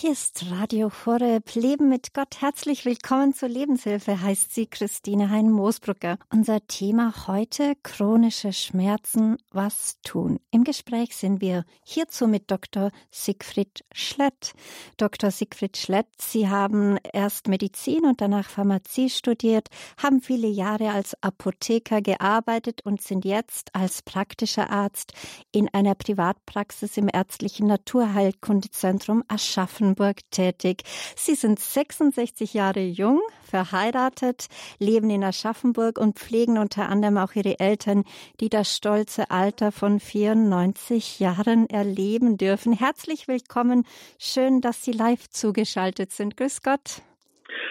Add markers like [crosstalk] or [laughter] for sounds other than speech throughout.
Hier ist Radio Horeb, Leben mit Gott. Herzlich willkommen zur Lebenshilfe, heißt sie Christine Hein-Moosbrucker. Unser Thema heute, chronische Schmerzen, was tun? Im Gespräch sind wir hierzu mit Dr. Siegfried Schlett. Dr. Siegfried Schlett, Sie haben erst Medizin und danach Pharmazie studiert, haben viele Jahre als Apotheker gearbeitet und sind jetzt als praktischer Arzt in einer Privatpraxis im ärztlichen Naturheilkundezentrum Aschaffen Brandenburg tätig. Sie sind 66 Jahre jung, verheiratet, leben in Aschaffenburg und pflegen unter anderem auch ihre Eltern, die das stolze Alter von 94 Jahren erleben dürfen. Herzlich willkommen. Schön, dass Sie live zugeschaltet sind. Grüß Gott.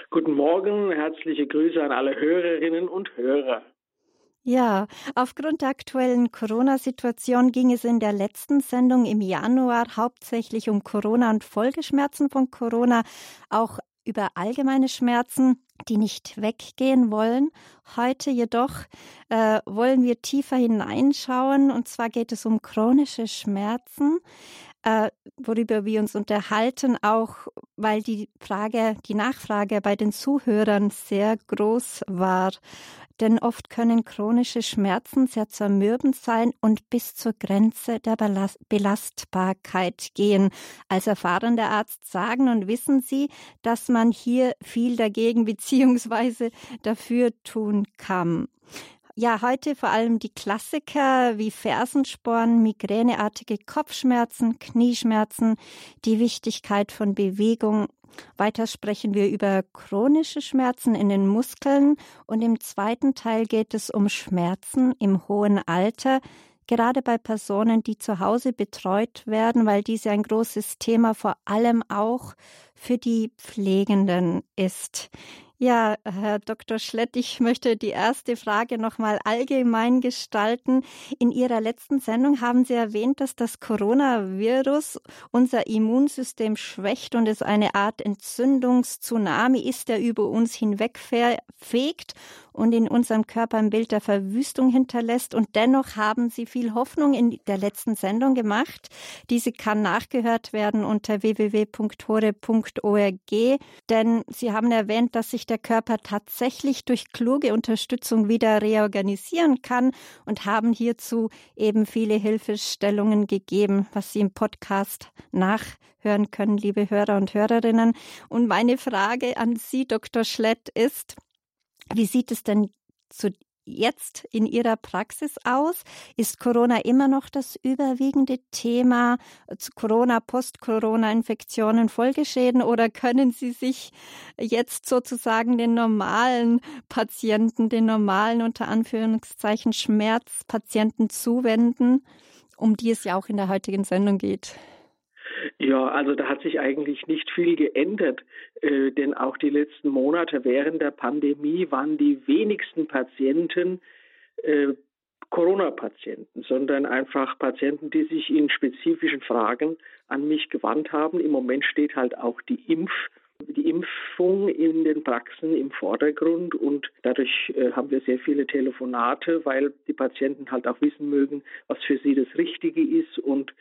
Guten Morgen, herzliche Grüße an alle Hörerinnen und Hörer. Ja, aufgrund der aktuellen Corona-Situation ging es in der letzten Sendung im Januar hauptsächlich um Corona und Folgeschmerzen von Corona, auch über allgemeine Schmerzen, die nicht weggehen wollen. Heute jedoch äh, wollen wir tiefer hineinschauen und zwar geht es um chronische Schmerzen äh, worüber wir uns unterhalten, auch weil die Frage, die Nachfrage bei den Zuhörern sehr groß war. Denn oft können chronische Schmerzen sehr zermürbend sein und bis zur Grenze der Belastbarkeit gehen. Als erfahrener Arzt sagen und wissen Sie, dass man hier viel dagegen [laughs] beziehungsweise dafür tun kann. Ja, heute vor allem die Klassiker wie Fersensporn, migräneartige Kopfschmerzen, Knieschmerzen, die Wichtigkeit von Bewegung. Weiter sprechen wir über chronische Schmerzen in den Muskeln und im zweiten Teil geht es um Schmerzen im hohen Alter, gerade bei Personen, die zu Hause betreut werden, weil dies ein großes Thema vor allem auch für die Pflegenden ist. Ja, Herr Dr. Schlett, ich möchte die erste Frage nochmal allgemein gestalten. In Ihrer letzten Sendung haben Sie erwähnt, dass das Coronavirus unser Immunsystem schwächt und es eine Art Entzündungstsunami ist, der über uns hinwegfegt und in unserem Körper ein Bild der Verwüstung hinterlässt. Und dennoch haben Sie viel Hoffnung in der letzten Sendung gemacht. Diese kann nachgehört werden unter www.hore.org, denn Sie haben erwähnt, dass sich der Körper tatsächlich durch kluge Unterstützung wieder reorganisieren kann und haben hierzu eben viele Hilfestellungen gegeben, was Sie im Podcast nachhören können, liebe Hörer und Hörerinnen. Und meine Frage an Sie, Dr. Schlett, ist, wie sieht es denn zu jetzt in Ihrer Praxis aus? Ist Corona immer noch das überwiegende Thema? Corona, Post-Corona-Infektionen, Folgeschäden oder können Sie sich jetzt sozusagen den normalen Patienten, den normalen unter Anführungszeichen Schmerzpatienten zuwenden, um die es ja auch in der heutigen Sendung geht? Ja, also da hat sich eigentlich nicht viel geändert, äh, denn auch die letzten Monate während der Pandemie waren die wenigsten Patienten äh, Corona-Patienten, sondern einfach Patienten, die sich in spezifischen Fragen an mich gewandt haben. Im Moment steht halt auch die Impf die Impfung in den Praxen im Vordergrund und dadurch äh, haben wir sehr viele Telefonate, weil die Patienten halt auch wissen mögen, was für sie das Richtige ist und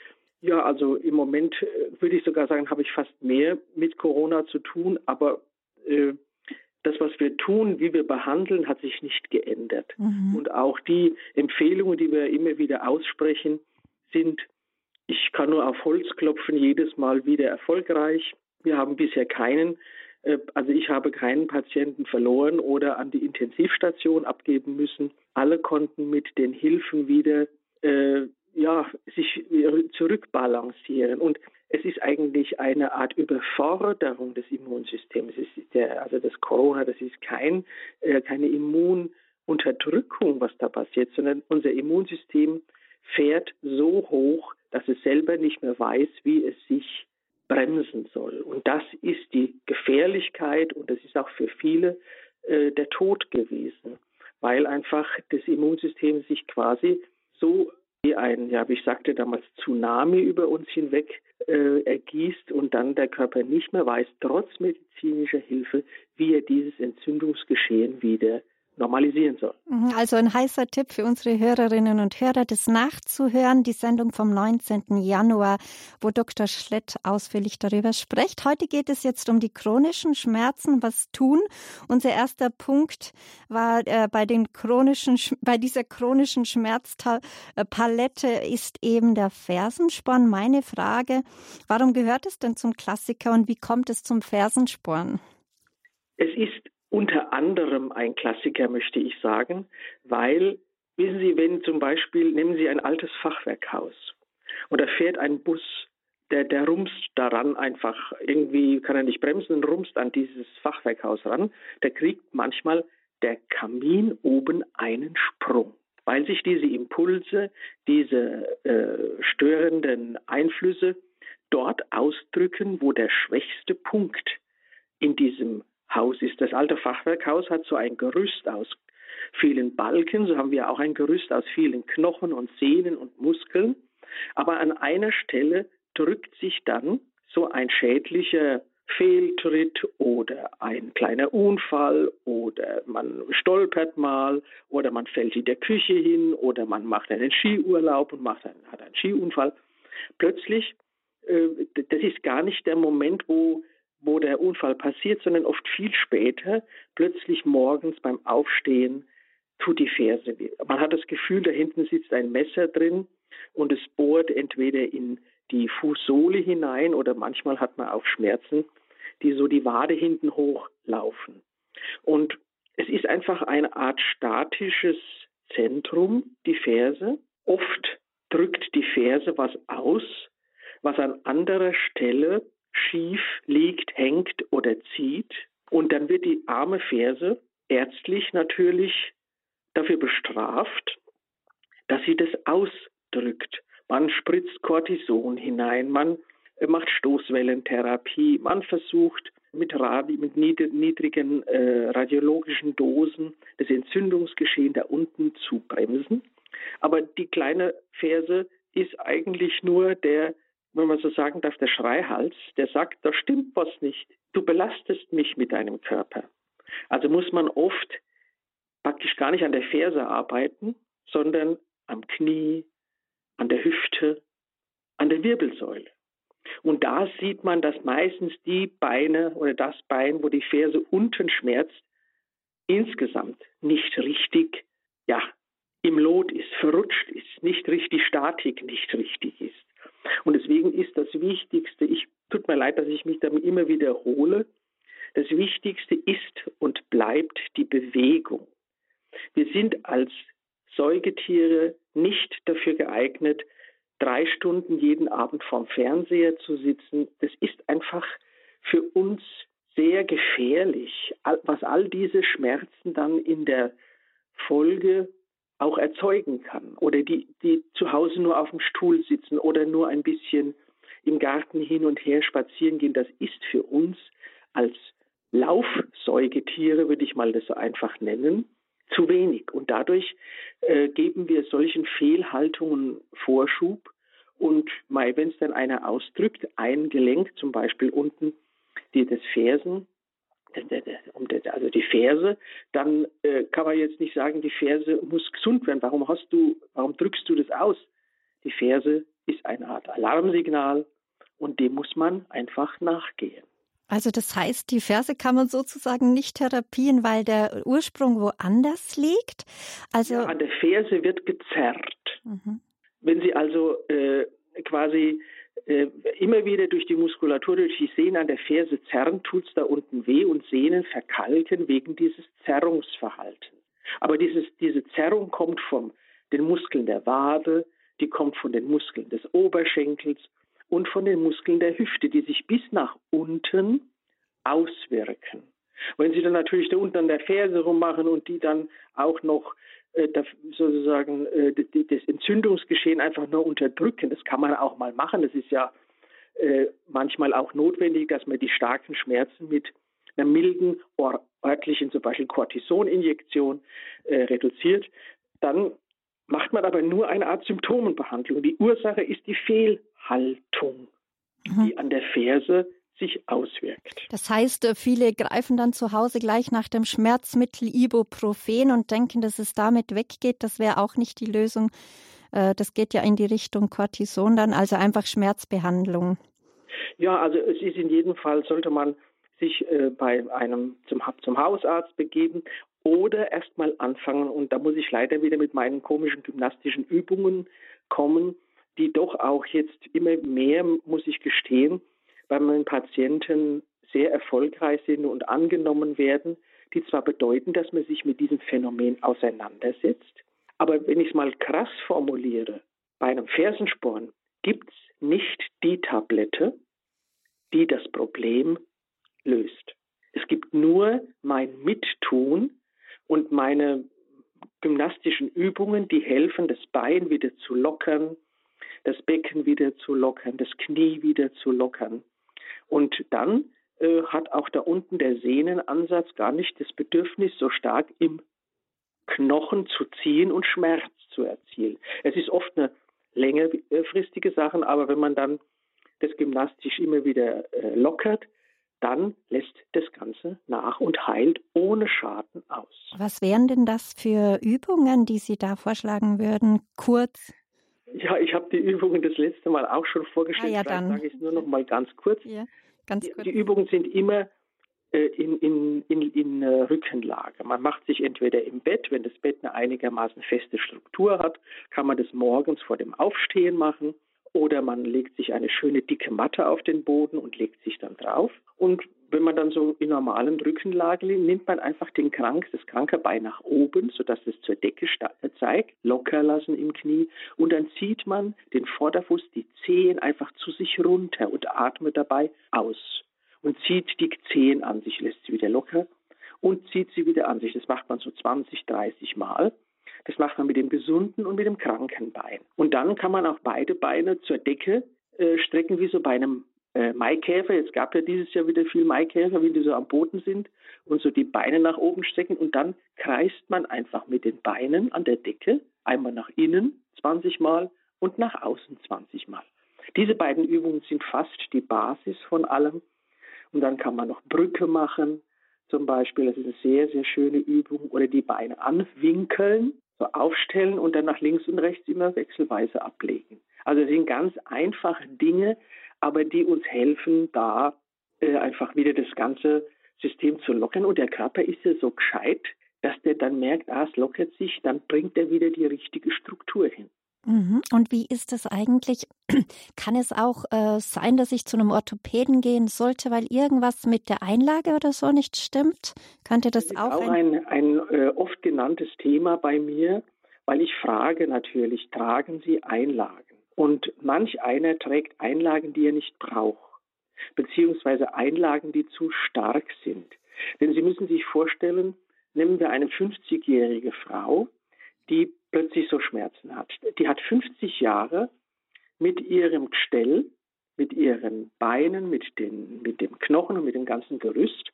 ja, also im Moment äh, würde ich sogar sagen, habe ich fast mehr mit Corona zu tun, aber äh, das, was wir tun, wie wir behandeln, hat sich nicht geändert. Mhm. Und auch die Empfehlungen, die wir immer wieder aussprechen, sind, ich kann nur auf Holz klopfen, jedes Mal wieder erfolgreich. Wir haben bisher keinen, äh, also ich habe keinen Patienten verloren oder an die Intensivstation abgeben müssen. Alle konnten mit den Hilfen wieder äh, ja, sich zurückbalancieren. Und es ist eigentlich eine Art Überforderung des Immunsystems. Der, also das Corona, das ist kein, äh, keine Immununterdrückung, was da passiert, sondern unser Immunsystem fährt so hoch, dass es selber nicht mehr weiß, wie es sich bremsen soll. Und das ist die Gefährlichkeit und das ist auch für viele äh, der Tod gewesen, weil einfach das Immunsystem sich quasi so ein, ja, wie ich sagte damals, Tsunami über uns hinweg äh, ergießt und dann der Körper nicht mehr weiß, trotz medizinischer Hilfe, wie er dieses Entzündungsgeschehen wieder normalisieren soll. Mhm, also ein heißer Tipp für unsere Hörerinnen und Hörer, das nachzuhören, die Sendung vom 19. Januar, wo Dr. Schlett ausführlich darüber spricht. Heute geht es jetzt um die chronischen Schmerzen, was tun. Unser erster Punkt war äh, bei den chronischen, bei dieser chronischen Schmerzpalette ist eben der Fersensporn. Meine Frage, warum gehört es denn zum Klassiker und wie kommt es zum Fersensporn? Es ist unter anderem ein Klassiker, möchte ich sagen, weil, wissen Sie, wenn zum Beispiel, nehmen Sie ein altes Fachwerkhaus und da fährt ein Bus, der, der rumst daran einfach, irgendwie kann er nicht bremsen rumst an dieses Fachwerkhaus ran, der kriegt manchmal der Kamin oben einen Sprung weil sich diese Impulse, diese äh, störenden Einflüsse dort ausdrücken, wo der schwächste Punkt in diesem Haus ist. Das alte Fachwerkhaus hat so ein Gerüst aus vielen Balken, so haben wir auch ein Gerüst aus vielen Knochen und Sehnen und Muskeln. Aber an einer Stelle drückt sich dann so ein schädlicher Fehltritt oder ein kleiner Unfall oder man stolpert mal oder man fällt in der Küche hin oder man macht einen Skiurlaub und macht einen, hat einen Skiunfall. Plötzlich, äh, das ist gar nicht der Moment, wo wo der Unfall passiert, sondern oft viel später, plötzlich morgens beim Aufstehen, tut die Ferse weh. Man hat das Gefühl, da hinten sitzt ein Messer drin und es bohrt entweder in die Fußsohle hinein oder manchmal hat man auch Schmerzen, die so die Wade hinten hochlaufen. Und es ist einfach eine Art statisches Zentrum, die Ferse. Oft drückt die Ferse was aus, was an anderer Stelle schief liegt, hängt oder zieht. Und dann wird die arme Ferse ärztlich natürlich dafür bestraft, dass sie das ausdrückt. Man spritzt Cortison hinein, man macht Stoßwellentherapie, man versucht mit, Radi mit niedrigen äh, radiologischen Dosen das Entzündungsgeschehen da unten zu bremsen. Aber die kleine Ferse ist eigentlich nur der wenn man so sagen darf, der Schreihals, der sagt, da stimmt was nicht. Du belastest mich mit deinem Körper. Also muss man oft praktisch gar nicht an der Ferse arbeiten, sondern am Knie, an der Hüfte, an der Wirbelsäule. Und da sieht man, dass meistens die Beine oder das Bein, wo die Ferse unten schmerzt, insgesamt nicht richtig, ja, im Lot ist, verrutscht ist, nicht richtig Statik nicht richtig ist. Und deswegen ist das Wichtigste, ich tut mir leid, dass ich mich damit immer wiederhole, das Wichtigste ist und bleibt die Bewegung. Wir sind als Säugetiere nicht dafür geeignet, drei Stunden jeden Abend vorm Fernseher zu sitzen. Das ist einfach für uns sehr gefährlich, was all diese Schmerzen dann in der Folge auch erzeugen kann oder die, die zu Hause nur auf dem Stuhl sitzen oder nur ein bisschen im Garten hin und her spazieren gehen, das ist für uns als Laufsäugetiere, würde ich mal das so einfach nennen, zu wenig. Und dadurch äh, geben wir solchen Fehlhaltungen Vorschub. Und wenn es dann einer ausdrückt, ein Gelenk, zum Beispiel unten die des Fersen, also die Ferse, dann äh, kann man jetzt nicht sagen, die Ferse muss gesund werden. Warum hast du, warum drückst du das aus? Die Ferse ist eine Art Alarmsignal und dem muss man einfach nachgehen. Also das heißt, die Ferse kann man sozusagen nicht therapieren, weil der Ursprung woanders liegt. Also ja, an der Ferse wird gezerrt. Mhm. Wenn Sie also äh, quasi immer wieder durch die Muskulatur, durch die Sehnen an der Ferse zerren, tut es da unten weh und Sehnen verkalken wegen dieses Zerrungsverhaltens. Aber dieses, diese Zerrung kommt von den Muskeln der Wade, die kommt von den Muskeln des Oberschenkels und von den Muskeln der Hüfte, die sich bis nach unten auswirken. Wenn Sie dann natürlich da unten an der Ferse rummachen und die dann auch noch äh, sozusagen äh, das Entzündungsgeschehen einfach nur unterdrücken. Das kann man auch mal machen. Das ist ja äh, manchmal auch notwendig, dass man die starken Schmerzen mit einer milden örtlichen, zum Beispiel Cortisoninjektion, reduziert. Dann macht man aber nur eine Art Symptomenbehandlung. Die Ursache ist die Fehlhaltung, mhm. die an der Ferse sich auswirkt. Das heißt, äh, viele greifen dann zu Hause gleich nach dem Schmerzmittel Ibuprofen und denken, dass es damit weggeht. Das wäre auch nicht die Lösung. Äh, das geht ja in die Richtung Cortison dann, also einfach Schmerzbehandlung. Ja, also es ist in jedem Fall, sollte man sich äh, bei einem zum, zum Hausarzt begeben oder erstmal anfangen. Und da muss ich leider wieder mit meinen komischen gymnastischen Übungen kommen, die doch auch jetzt immer mehr, muss ich gestehen, bei meinen Patienten sehr erfolgreich sind und angenommen werden, die zwar bedeuten, dass man sich mit diesem Phänomen auseinandersetzt, aber wenn ich es mal krass formuliere, bei einem Fersensporn gibt es nicht die Tablette, die das Problem löst. Es gibt nur mein Mittun und meine gymnastischen Übungen, die helfen, das Bein wieder zu lockern, das Becken wieder zu lockern, das Knie wieder zu lockern. Und dann äh, hat auch da unten der Sehnenansatz gar nicht das Bedürfnis, so stark im Knochen zu ziehen und Schmerz zu erzielen. Es ist oft eine längerfristige Sache, aber wenn man dann das gymnastisch immer wieder äh, lockert, dann lässt das Ganze nach und heilt ohne Schaden aus. Was wären denn das für Übungen, die Sie da vorschlagen würden? Kurz. Ja, ich habe die Übungen das letzte Mal auch schon vorgestellt. Ah, ja, dann sage ich es nur noch mal ganz kurz. Ja, ganz kurz. Die, die Übungen sind immer äh, in, in, in, in äh, Rückenlage. Man macht sich entweder im Bett, wenn das Bett eine einigermaßen feste Struktur hat, kann man das morgens vor dem Aufstehen machen oder man legt sich eine schöne dicke Matte auf den Boden und legt sich dann drauf. Und wenn man dann so in normalen Rückenlage liegt, nimmt man einfach den Krank, das kranke Bein nach oben, sodass es zur Decke zeigt, locker lassen im Knie und dann zieht man den Vorderfuß, die Zehen einfach zu sich runter und atmet dabei aus und zieht die Zehen an sich, lässt sie wieder locker und zieht sie wieder an sich. Das macht man so 20, 30 Mal. Das macht man mit dem gesunden und mit dem kranken Bein. Und dann kann man auch beide Beine zur Decke äh, strecken, wie so bei einem äh, Maikäfer. Jetzt gab ja dieses Jahr wieder viel Maikäfer, wie die so am Boden sind und so die Beine nach oben strecken. Und dann kreist man einfach mit den Beinen an der Decke einmal nach innen 20 Mal und nach außen 20 Mal. Diese beiden Übungen sind fast die Basis von allem. Und dann kann man noch Brücke machen, zum Beispiel. Das ist eine sehr, sehr schöne Übung. Oder die Beine anwinkeln so aufstellen und dann nach links und rechts immer wechselweise ablegen. Also das sind ganz einfache Dinge, aber die uns helfen, da äh, einfach wieder das ganze System zu lockern. Und der Körper ist ja so gescheit, dass der dann merkt, ah, es lockert sich, dann bringt er wieder die richtige Struktur hin. Mhm. Und wie ist es eigentlich? [clears throat] Kann es auch äh, sein, dass ich zu einem Orthopäden gehen sollte, weil irgendwas mit der Einlage oder so nicht stimmt? Könnte das, das auch? Das ist auch ein, ein äh, oft genanntes Thema bei mir, weil ich frage natürlich, tragen Sie Einlagen? Und manch einer trägt Einlagen, die er nicht braucht, beziehungsweise Einlagen, die zu stark sind. Denn Sie müssen sich vorstellen, nehmen wir eine 50-jährige Frau, die plötzlich so Schmerzen hat. Die hat 50 Jahre mit ihrem Gestell, mit ihren Beinen, mit, den, mit dem Knochen und mit dem ganzen Gerüst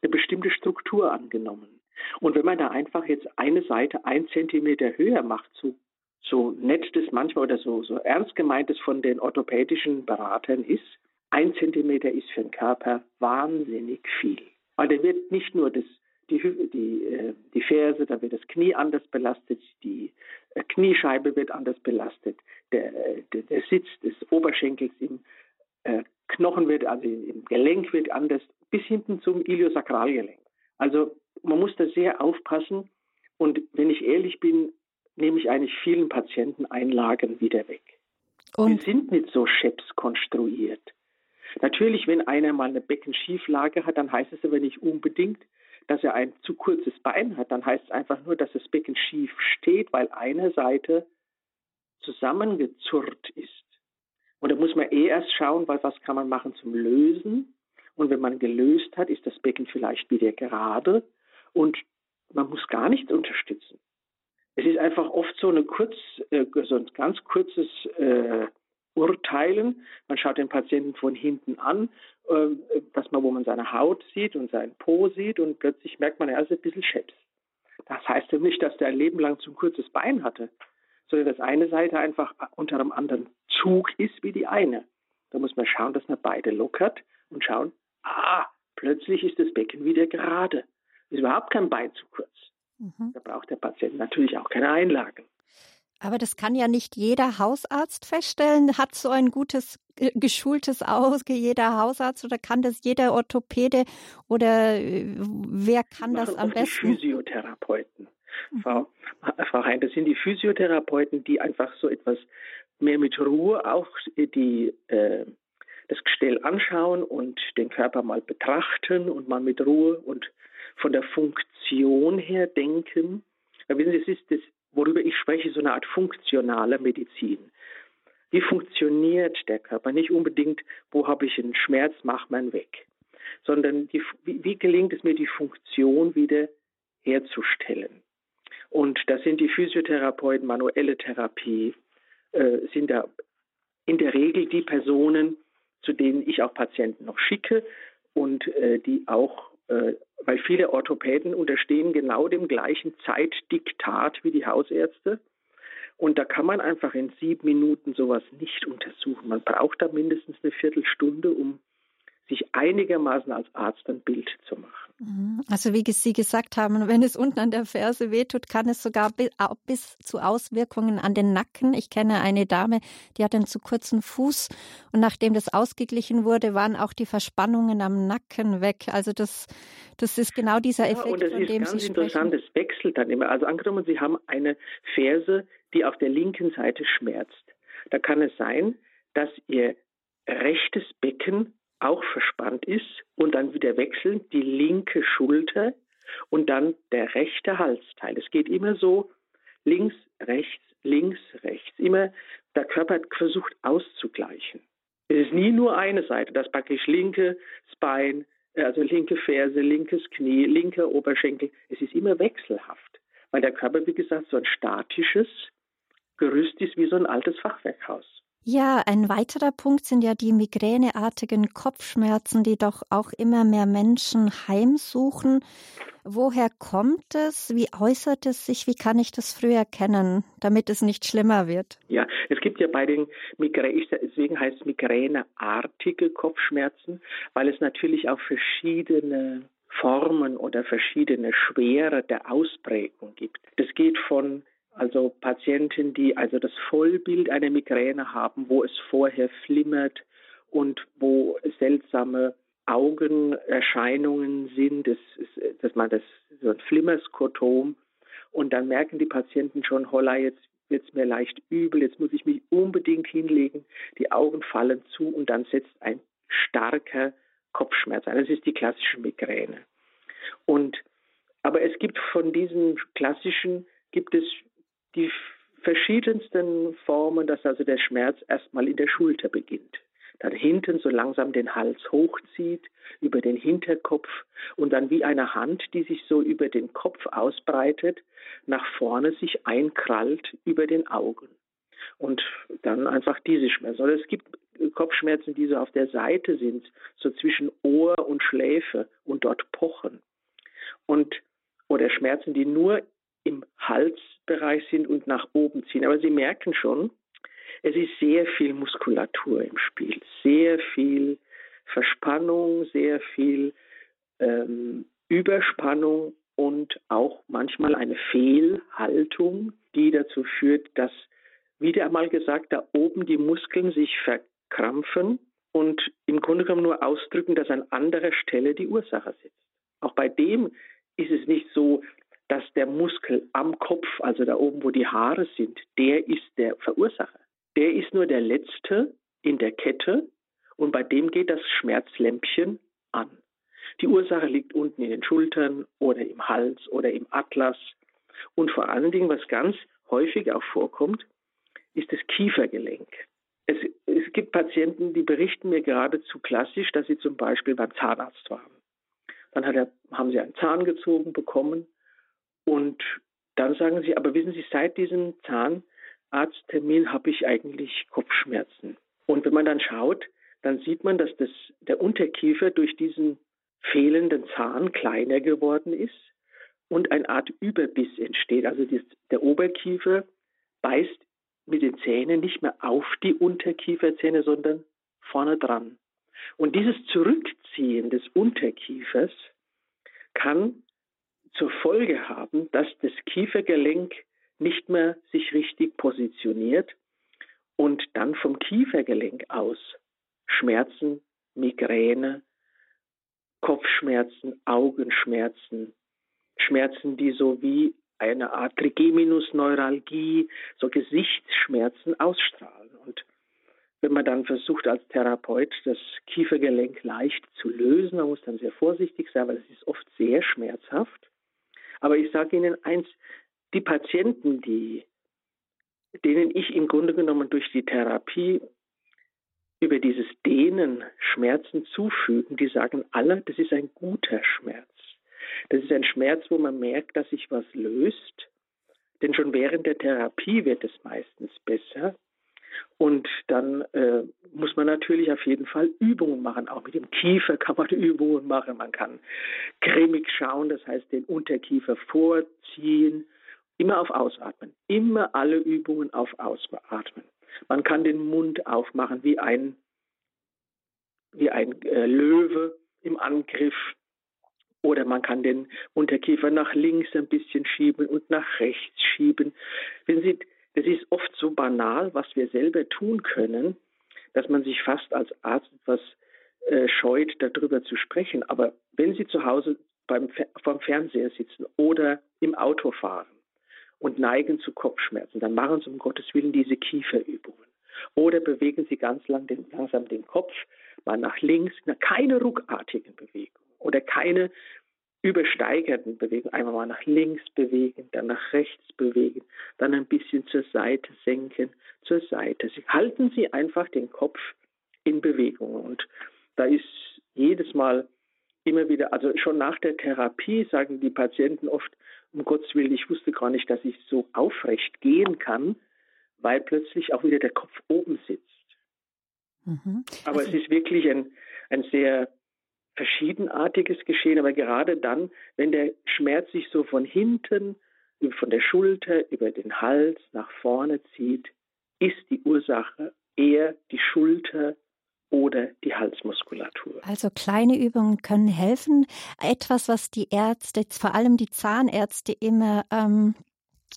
eine bestimmte Struktur angenommen. Und wenn man da einfach jetzt eine Seite ein Zentimeter höher macht, so, so nett das manchmal oder so, so ernst gemeint es von den orthopädischen Beratern ist, ein Zentimeter ist für den Körper wahnsinnig viel. Weil der wird nicht nur das die, die, äh, die Ferse, da wird das Knie anders belastet, die äh, Kniescheibe wird anders belastet, der, äh, der, der Sitz des Oberschenkels im Knochen wird, also im Gelenk wird anders, bis hinten zum Iliosakralgelenk. Also man muss da sehr aufpassen und wenn ich ehrlich bin, nehme ich eigentlich vielen Patienten Einlagen wieder weg. Und? Die sind nicht so scheps konstruiert. Natürlich, wenn einer mal eine Beckenschieflage hat, dann heißt es aber nicht unbedingt, dass er ein zu kurzes Bein hat, dann heißt es einfach nur, dass das Becken schief steht, weil eine Seite zusammengezurrt ist. Und da muss man eh erst schauen, weil was kann man machen zum Lösen. Und wenn man gelöst hat, ist das Becken vielleicht wieder gerade und man muss gar nichts unterstützen. Es ist einfach oft so, eine kurz, äh, so ein ganz kurzes äh, urteilen. Man schaut den Patienten von hinten an, äh, dass man, wo man seine Haut sieht und seinen Po sieht und plötzlich merkt man, er ist ein bisschen scheps. Das heißt ja nicht, dass der ein Leben lang zu ein kurzes Bein hatte, sondern dass eine Seite einfach unter einem anderen Zug ist wie die eine. Da muss man schauen, dass man beide lockert und schauen, ah, plötzlich ist das Becken wieder gerade. Ist überhaupt kein Bein zu kurz. Mhm. Da braucht der Patient natürlich auch keine Einlagen. Aber das kann ja nicht jeder Hausarzt feststellen. Hat so ein gutes, äh, geschultes Auge jeder Hausarzt oder kann das jeder Orthopäde oder äh, wer kann das am besten? Die Physiotherapeuten. Mhm. Frau, Frau Hein, das sind die Physiotherapeuten, die einfach so etwas mehr mit Ruhe auch die, äh, das Gestell anschauen und den Körper mal betrachten und mal mit Ruhe und von der Funktion her denken. Ja, wissen Sie, es ist das worüber ich spreche, so eine Art funktionale Medizin. Wie funktioniert der Körper? Nicht unbedingt, wo habe ich einen Schmerz, mach man weg, sondern die, wie, wie gelingt es mir, die Funktion wieder herzustellen? Und da sind die Physiotherapeuten, manuelle Therapie, äh, sind da in der Regel die Personen, zu denen ich auch Patienten noch schicke und äh, die auch äh, weil viele Orthopäden unterstehen genau dem gleichen Zeitdiktat wie die Hausärzte. Und da kann man einfach in sieben Minuten sowas nicht untersuchen. Man braucht da mindestens eine Viertelstunde, um sich einigermaßen als Arzt ein Bild zu machen. Mhm. Also wie Sie gesagt haben, wenn es unten an der Ferse wehtut, kann es sogar bis zu Auswirkungen an den Nacken. Ich kenne eine Dame, die hat einen zu kurzen Fuß und nachdem das ausgeglichen wurde, waren auch die Verspannungen am Nacken weg. Also das, das ist genau dieser Effekt, ja, und das von dem ist ganz Sie interessant, sprechen. Das wechselt dann immer. Also angenommen, Sie haben eine Ferse, die auf der linken Seite schmerzt. Da kann es sein, dass Ihr rechtes Becken auch verspannt ist und dann wieder wechseln die linke Schulter und dann der rechte Halsteil. Es geht immer so links, rechts, links, rechts. Immer der Körper versucht auszugleichen. Es ist nie nur eine Seite, das praktisch linke Bein, äh, also linke Ferse, linkes Knie, linker Oberschenkel. Es ist immer wechselhaft, weil der Körper, wie gesagt, so ein statisches Gerüst ist wie so ein altes Fachwerkhaus. Ja, ein weiterer Punkt sind ja die migräneartigen Kopfschmerzen, die doch auch immer mehr Menschen heimsuchen. Woher kommt es? Wie äußert es sich? Wie kann ich das früh erkennen, damit es nicht schlimmer wird? Ja, es gibt ja bei den Migräne, deswegen heißt es migräneartige Kopfschmerzen, weil es natürlich auch verschiedene Formen oder verschiedene Schwere der Ausprägung gibt. Das geht von also Patienten, die also das Vollbild einer Migräne haben, wo es vorher flimmert und wo seltsame Augenerscheinungen sind, das ist, dass man das so ein Flimmerskotom und dann merken die Patienten schon, holla, jetzt wird es mir leicht übel, jetzt muss ich mich unbedingt hinlegen, die Augen fallen zu und dann setzt ein starker Kopfschmerz ein. Das ist die klassische Migräne. Und aber es gibt von diesen klassischen gibt es die verschiedensten Formen, dass also der Schmerz erstmal in der Schulter beginnt, dann hinten so langsam den Hals hochzieht, über den Hinterkopf und dann wie eine Hand, die sich so über den Kopf ausbreitet, nach vorne sich einkrallt über den Augen. Und dann einfach diese Schmerzen. Oder es gibt Kopfschmerzen, die so auf der Seite sind, so zwischen Ohr und Schläfe und dort pochen. Und oder Schmerzen, die nur im Halsbereich sind und nach oben ziehen. Aber Sie merken schon, es ist sehr viel Muskulatur im Spiel, sehr viel Verspannung, sehr viel ähm, Überspannung und auch manchmal eine Fehlhaltung, die dazu führt, dass, wieder einmal gesagt, da oben die Muskeln sich verkrampfen und im Grunde genommen nur ausdrücken, dass an anderer Stelle die Ursache sitzt. Auch bei dem ist es nicht so, dass der Muskel am Kopf, also da oben, wo die Haare sind, der ist der Verursacher. Der ist nur der Letzte in der Kette und bei dem geht das Schmerzlämpchen an. Die Ursache liegt unten in den Schultern oder im Hals oder im Atlas. Und vor allen Dingen, was ganz häufig auch vorkommt, ist das Kiefergelenk. Es, es gibt Patienten, die berichten mir geradezu klassisch, dass sie zum Beispiel beim Zahnarzt waren. Dann er, haben sie einen Zahn gezogen bekommen und dann sagen sie, aber wissen Sie, seit diesem Zahnarzttermin habe ich eigentlich Kopfschmerzen. Und wenn man dann schaut, dann sieht man, dass das, der Unterkiefer durch diesen fehlenden Zahn kleiner geworden ist und eine Art Überbiss entsteht. Also das, der Oberkiefer beißt mit den Zähnen nicht mehr auf die Unterkieferzähne, sondern vorne dran. Und dieses Zurückziehen des Unterkiefers kann zur Folge haben, dass das Kiefergelenk nicht mehr sich richtig positioniert und dann vom Kiefergelenk aus Schmerzen, Migräne, Kopfschmerzen, Augenschmerzen, Schmerzen, die so wie eine Art Trigeminusneuralgie, so Gesichtsschmerzen ausstrahlen. Und wenn man dann versucht als Therapeut das Kiefergelenk leicht zu lösen, man muss dann sehr vorsichtig sein, weil es ist oft sehr schmerzhaft. Aber ich sage Ihnen eins, die Patienten, die, denen ich im Grunde genommen durch die Therapie über dieses Dehnen Schmerzen zufügen, die sagen alle, das ist ein guter Schmerz. Das ist ein Schmerz, wo man merkt, dass sich was löst. Denn schon während der Therapie wird es meistens besser. Und dann äh, muss man natürlich auf jeden Fall Übungen machen. Auch mit dem Kiefer kann man [laughs] Übungen machen. Man kann cremig schauen, das heißt den Unterkiefer vorziehen. Immer auf Ausatmen. Immer alle Übungen auf Ausatmen. Man kann den Mund aufmachen wie ein, wie ein äh, Löwe im Angriff. Oder man kann den Unterkiefer nach links ein bisschen schieben und nach rechts schieben. Wenn Sie, das ist oft so banal, was wir selber tun können, dass man sich fast als Arzt etwas äh, scheut, darüber zu sprechen. Aber wenn Sie zu Hause beim, vom Fernseher sitzen oder im Auto fahren und neigen zu Kopfschmerzen, dann machen Sie um Gottes Willen diese Kieferübungen. Oder bewegen Sie ganz lang den, langsam den Kopf mal nach links, keine ruckartigen Bewegungen oder keine übersteigerten Bewegungen. Einmal mal nach links bewegen, dann nach rechts bewegen, dann ein bisschen zur Seite senken, zur Seite. Halten Sie einfach den Kopf in Bewegung. Und da ist jedes Mal immer wieder, also schon nach der Therapie sagen die Patienten oft, um Gottes Willen, ich wusste gar nicht, dass ich so aufrecht gehen kann, weil plötzlich auch wieder der Kopf oben sitzt. Mhm. Aber also, es ist wirklich ein, ein sehr verschiedenartiges Geschehen, aber gerade dann, wenn der Schmerz sich so von hinten, von der Schulter über den Hals nach vorne zieht, ist die Ursache eher die Schulter oder die Halsmuskulatur. Also kleine Übungen können helfen. Etwas, was die Ärzte, vor allem die Zahnärzte immer ähm,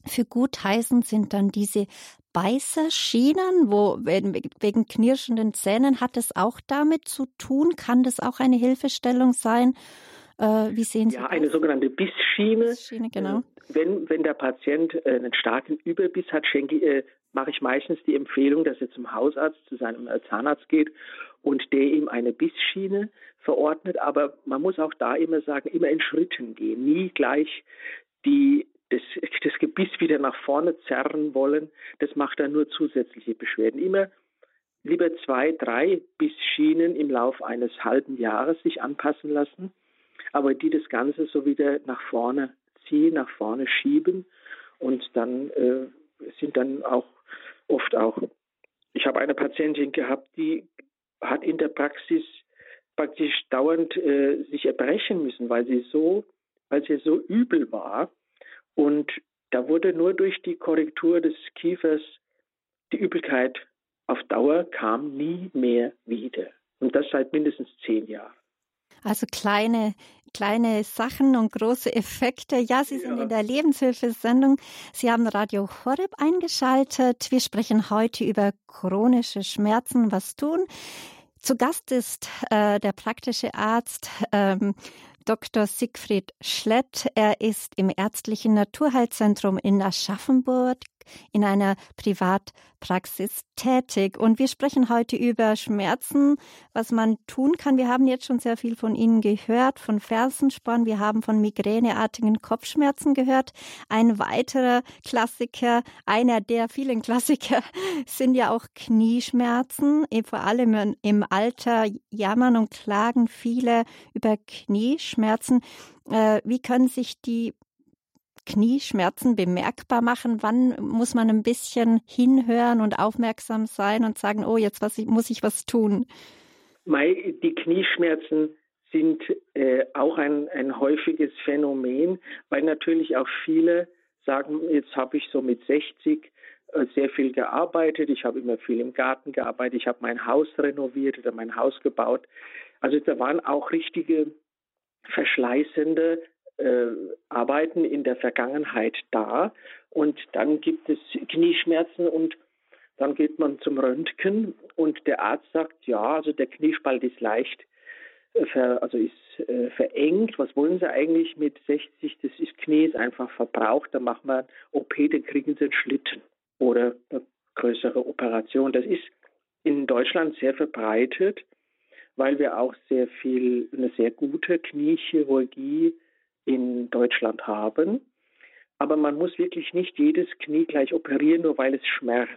für gut heißen, sind dann diese Beißerschienen, wo wegen knirschenden Zähnen hat es auch damit zu tun? Kann das auch eine Hilfestellung sein? Äh, wie sehen Sie Ja, das? eine sogenannte Bissschiene. Bissschiene genau. Äh, wenn, wenn der Patient äh, einen starken Überbiss hat, schenke, äh, mache ich meistens die Empfehlung, dass er zum Hausarzt, zu seinem äh, Zahnarzt geht und der ihm eine Bissschiene verordnet. Aber man muss auch da immer sagen, immer in Schritten gehen, nie gleich die das, das Gebiss wieder nach vorne zerren wollen, das macht dann nur zusätzliche Beschwerden. Immer lieber zwei, drei Bissschienen im Lauf eines halben Jahres sich anpassen lassen, aber die das Ganze so wieder nach vorne ziehen, nach vorne schieben und dann äh, sind dann auch oft auch, ich habe eine Patientin gehabt, die hat in der Praxis praktisch dauernd äh, sich erbrechen müssen, weil sie so, weil sie so übel war, und da wurde nur durch die Korrektur des Kiefers die Übelkeit auf Dauer kam nie mehr wieder. Und das seit mindestens zehn Jahren. Also kleine, kleine Sachen und große Effekte. Ja, Sie sind ja. in der Lebenshilfesendung. Sie haben Radio Horeb eingeschaltet. Wir sprechen heute über chronische Schmerzen. Was tun? Zu Gast ist äh, der praktische Arzt ähm, Dr. Siegfried Schlett. Er ist im ärztlichen Naturheilzentrum in Aschaffenburg in einer Privatpraxis tätig. Und wir sprechen heute über Schmerzen, was man tun kann. Wir haben jetzt schon sehr viel von Ihnen gehört, von Fersensporn. Wir haben von migräneartigen Kopfschmerzen gehört. Ein weiterer Klassiker, einer der vielen Klassiker, [laughs] sind ja auch Knieschmerzen. Vor allem im Alter jammern und klagen viele über Knieschmerzen. Äh, wie können sich die Knieschmerzen bemerkbar machen? Wann muss man ein bisschen hinhören und aufmerksam sein und sagen, oh, jetzt was, muss ich was tun? Die Knieschmerzen sind äh, auch ein, ein häufiges Phänomen, weil natürlich auch viele sagen, jetzt habe ich so mit 60 äh, sehr viel gearbeitet. Ich habe immer viel im Garten gearbeitet. Ich habe mein Haus renoviert oder mein Haus gebaut. Also da waren auch richtige verschleißende äh, Arbeiten in der Vergangenheit da. Und dann gibt es Knieschmerzen und dann geht man zum Röntgen und der Arzt sagt, ja, also der Kniespalt ist leicht, äh, ver, also ist äh, verengt. Was wollen Sie eigentlich mit 60? Das ist Knie ist einfach verbraucht. Da machen wir OP, dann kriegen Sie einen Schlitten oder eine größere Operation. Das ist in Deutschland sehr verbreitet, weil wir auch sehr viel, eine sehr gute Kniechirurgie in Deutschland haben. Aber man muss wirklich nicht jedes Knie gleich operieren, nur weil es schmerzt.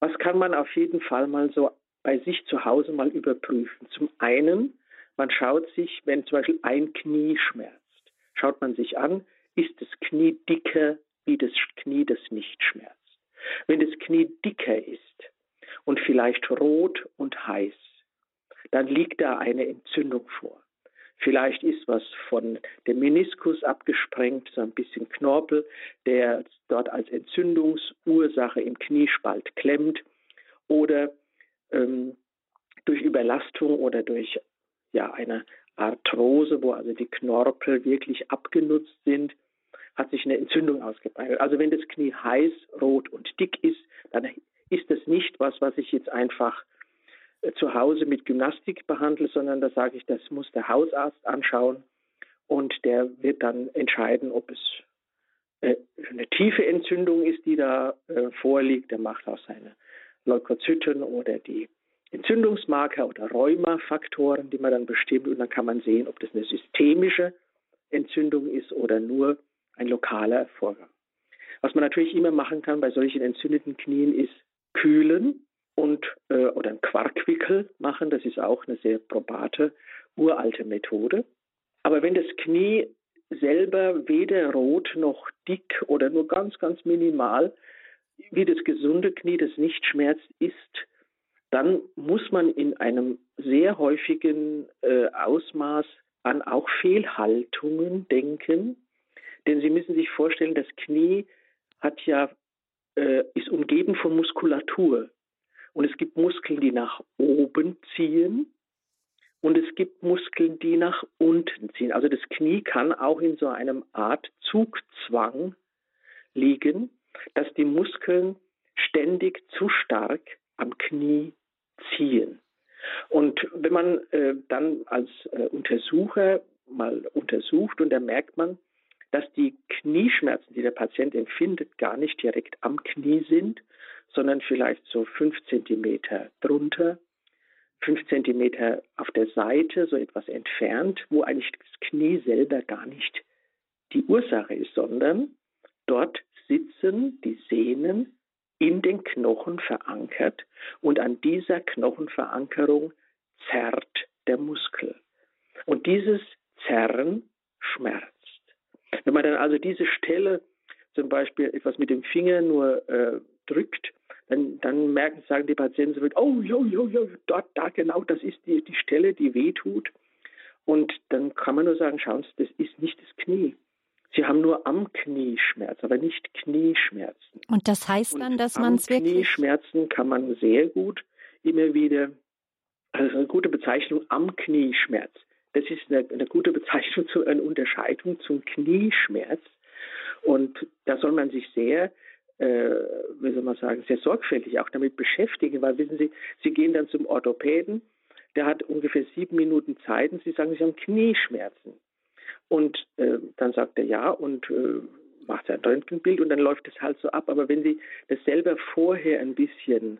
Was kann man auf jeden Fall mal so bei sich zu Hause mal überprüfen? Zum einen, man schaut sich, wenn zum Beispiel ein Knie schmerzt, schaut man sich an, ist das Knie dicker wie das Knie, das nicht schmerzt. Wenn das Knie dicker ist und vielleicht rot und heiß, dann liegt da eine Entzündung vor. Vielleicht ist was von dem Meniskus abgesprengt, so ein bisschen Knorpel, der dort als Entzündungsursache im Kniespalt klemmt. Oder ähm, durch Überlastung oder durch ja, eine Arthrose, wo also die Knorpel wirklich abgenutzt sind, hat sich eine Entzündung ausgebreitet. Also wenn das Knie heiß, rot und dick ist, dann ist das nicht was, was ich jetzt einfach zu Hause mit Gymnastik behandle, sondern da sage ich, das muss der Hausarzt anschauen und der wird dann entscheiden, ob es äh, eine tiefe Entzündung ist, die da äh, vorliegt. Der macht auch seine Leukozyten oder die Entzündungsmarker oder Rheumafaktoren, die man dann bestimmt und dann kann man sehen, ob das eine systemische Entzündung ist oder nur ein lokaler Vorgang. Was man natürlich immer machen kann bei solchen entzündeten Knien ist kühlen und äh, oder ein Quarkwickel machen. Das ist auch eine sehr probate, uralte Methode. Aber wenn das Knie selber weder rot noch dick oder nur ganz, ganz minimal wie das gesunde Knie, das nicht schmerzt, ist, dann muss man in einem sehr häufigen äh, Ausmaß an auch Fehlhaltungen denken. Denn Sie müssen sich vorstellen, das Knie hat ja, äh, ist umgeben von Muskulatur. Und es gibt Muskeln, die nach oben ziehen und es gibt Muskeln, die nach unten ziehen. Also das Knie kann auch in so einem Art Zugzwang liegen, dass die Muskeln ständig zu stark am Knie ziehen. Und wenn man äh, dann als äh, Untersucher mal untersucht und dann merkt man, dass die Knieschmerzen, die der Patient empfindet, gar nicht direkt am Knie sind, sondern vielleicht so fünf Zentimeter drunter, fünf Zentimeter auf der Seite, so etwas entfernt, wo eigentlich das Knie selber gar nicht die Ursache ist, sondern dort sitzen die Sehnen in den Knochen verankert und an dieser Knochenverankerung zerrt der Muskel. Und dieses Zerren schmerzt. Wenn man dann also diese Stelle zum Beispiel etwas mit dem Finger nur äh, drückt, dann, dann merken, sagen die Patienten so, oh, jo, jo, jo, dort, da genau, das ist die, die Stelle, die wehtut. Und dann kann man nur sagen, schauen Sie, das ist nicht das Knie. Sie haben nur am Knie Schmerz, aber nicht Knieschmerzen. Und das heißt dann, dass man es wirklich... Knieschmerzen kann man sehr gut immer wieder, also eine gute Bezeichnung am Knieschmerz. Das ist eine, eine gute Bezeichnung [laughs] zu einer Unterscheidung zum Knieschmerz. Und da soll man sich sehr wie soll man sagen, sehr sorgfältig auch damit beschäftigen, weil wissen Sie, Sie gehen dann zum Orthopäden, der hat ungefähr sieben Minuten Zeit und Sie sagen, Sie haben Knieschmerzen. Und äh, dann sagt er ja und äh, macht sein Röntgenbild und dann läuft es halt so ab. Aber wenn Sie das selber vorher ein bisschen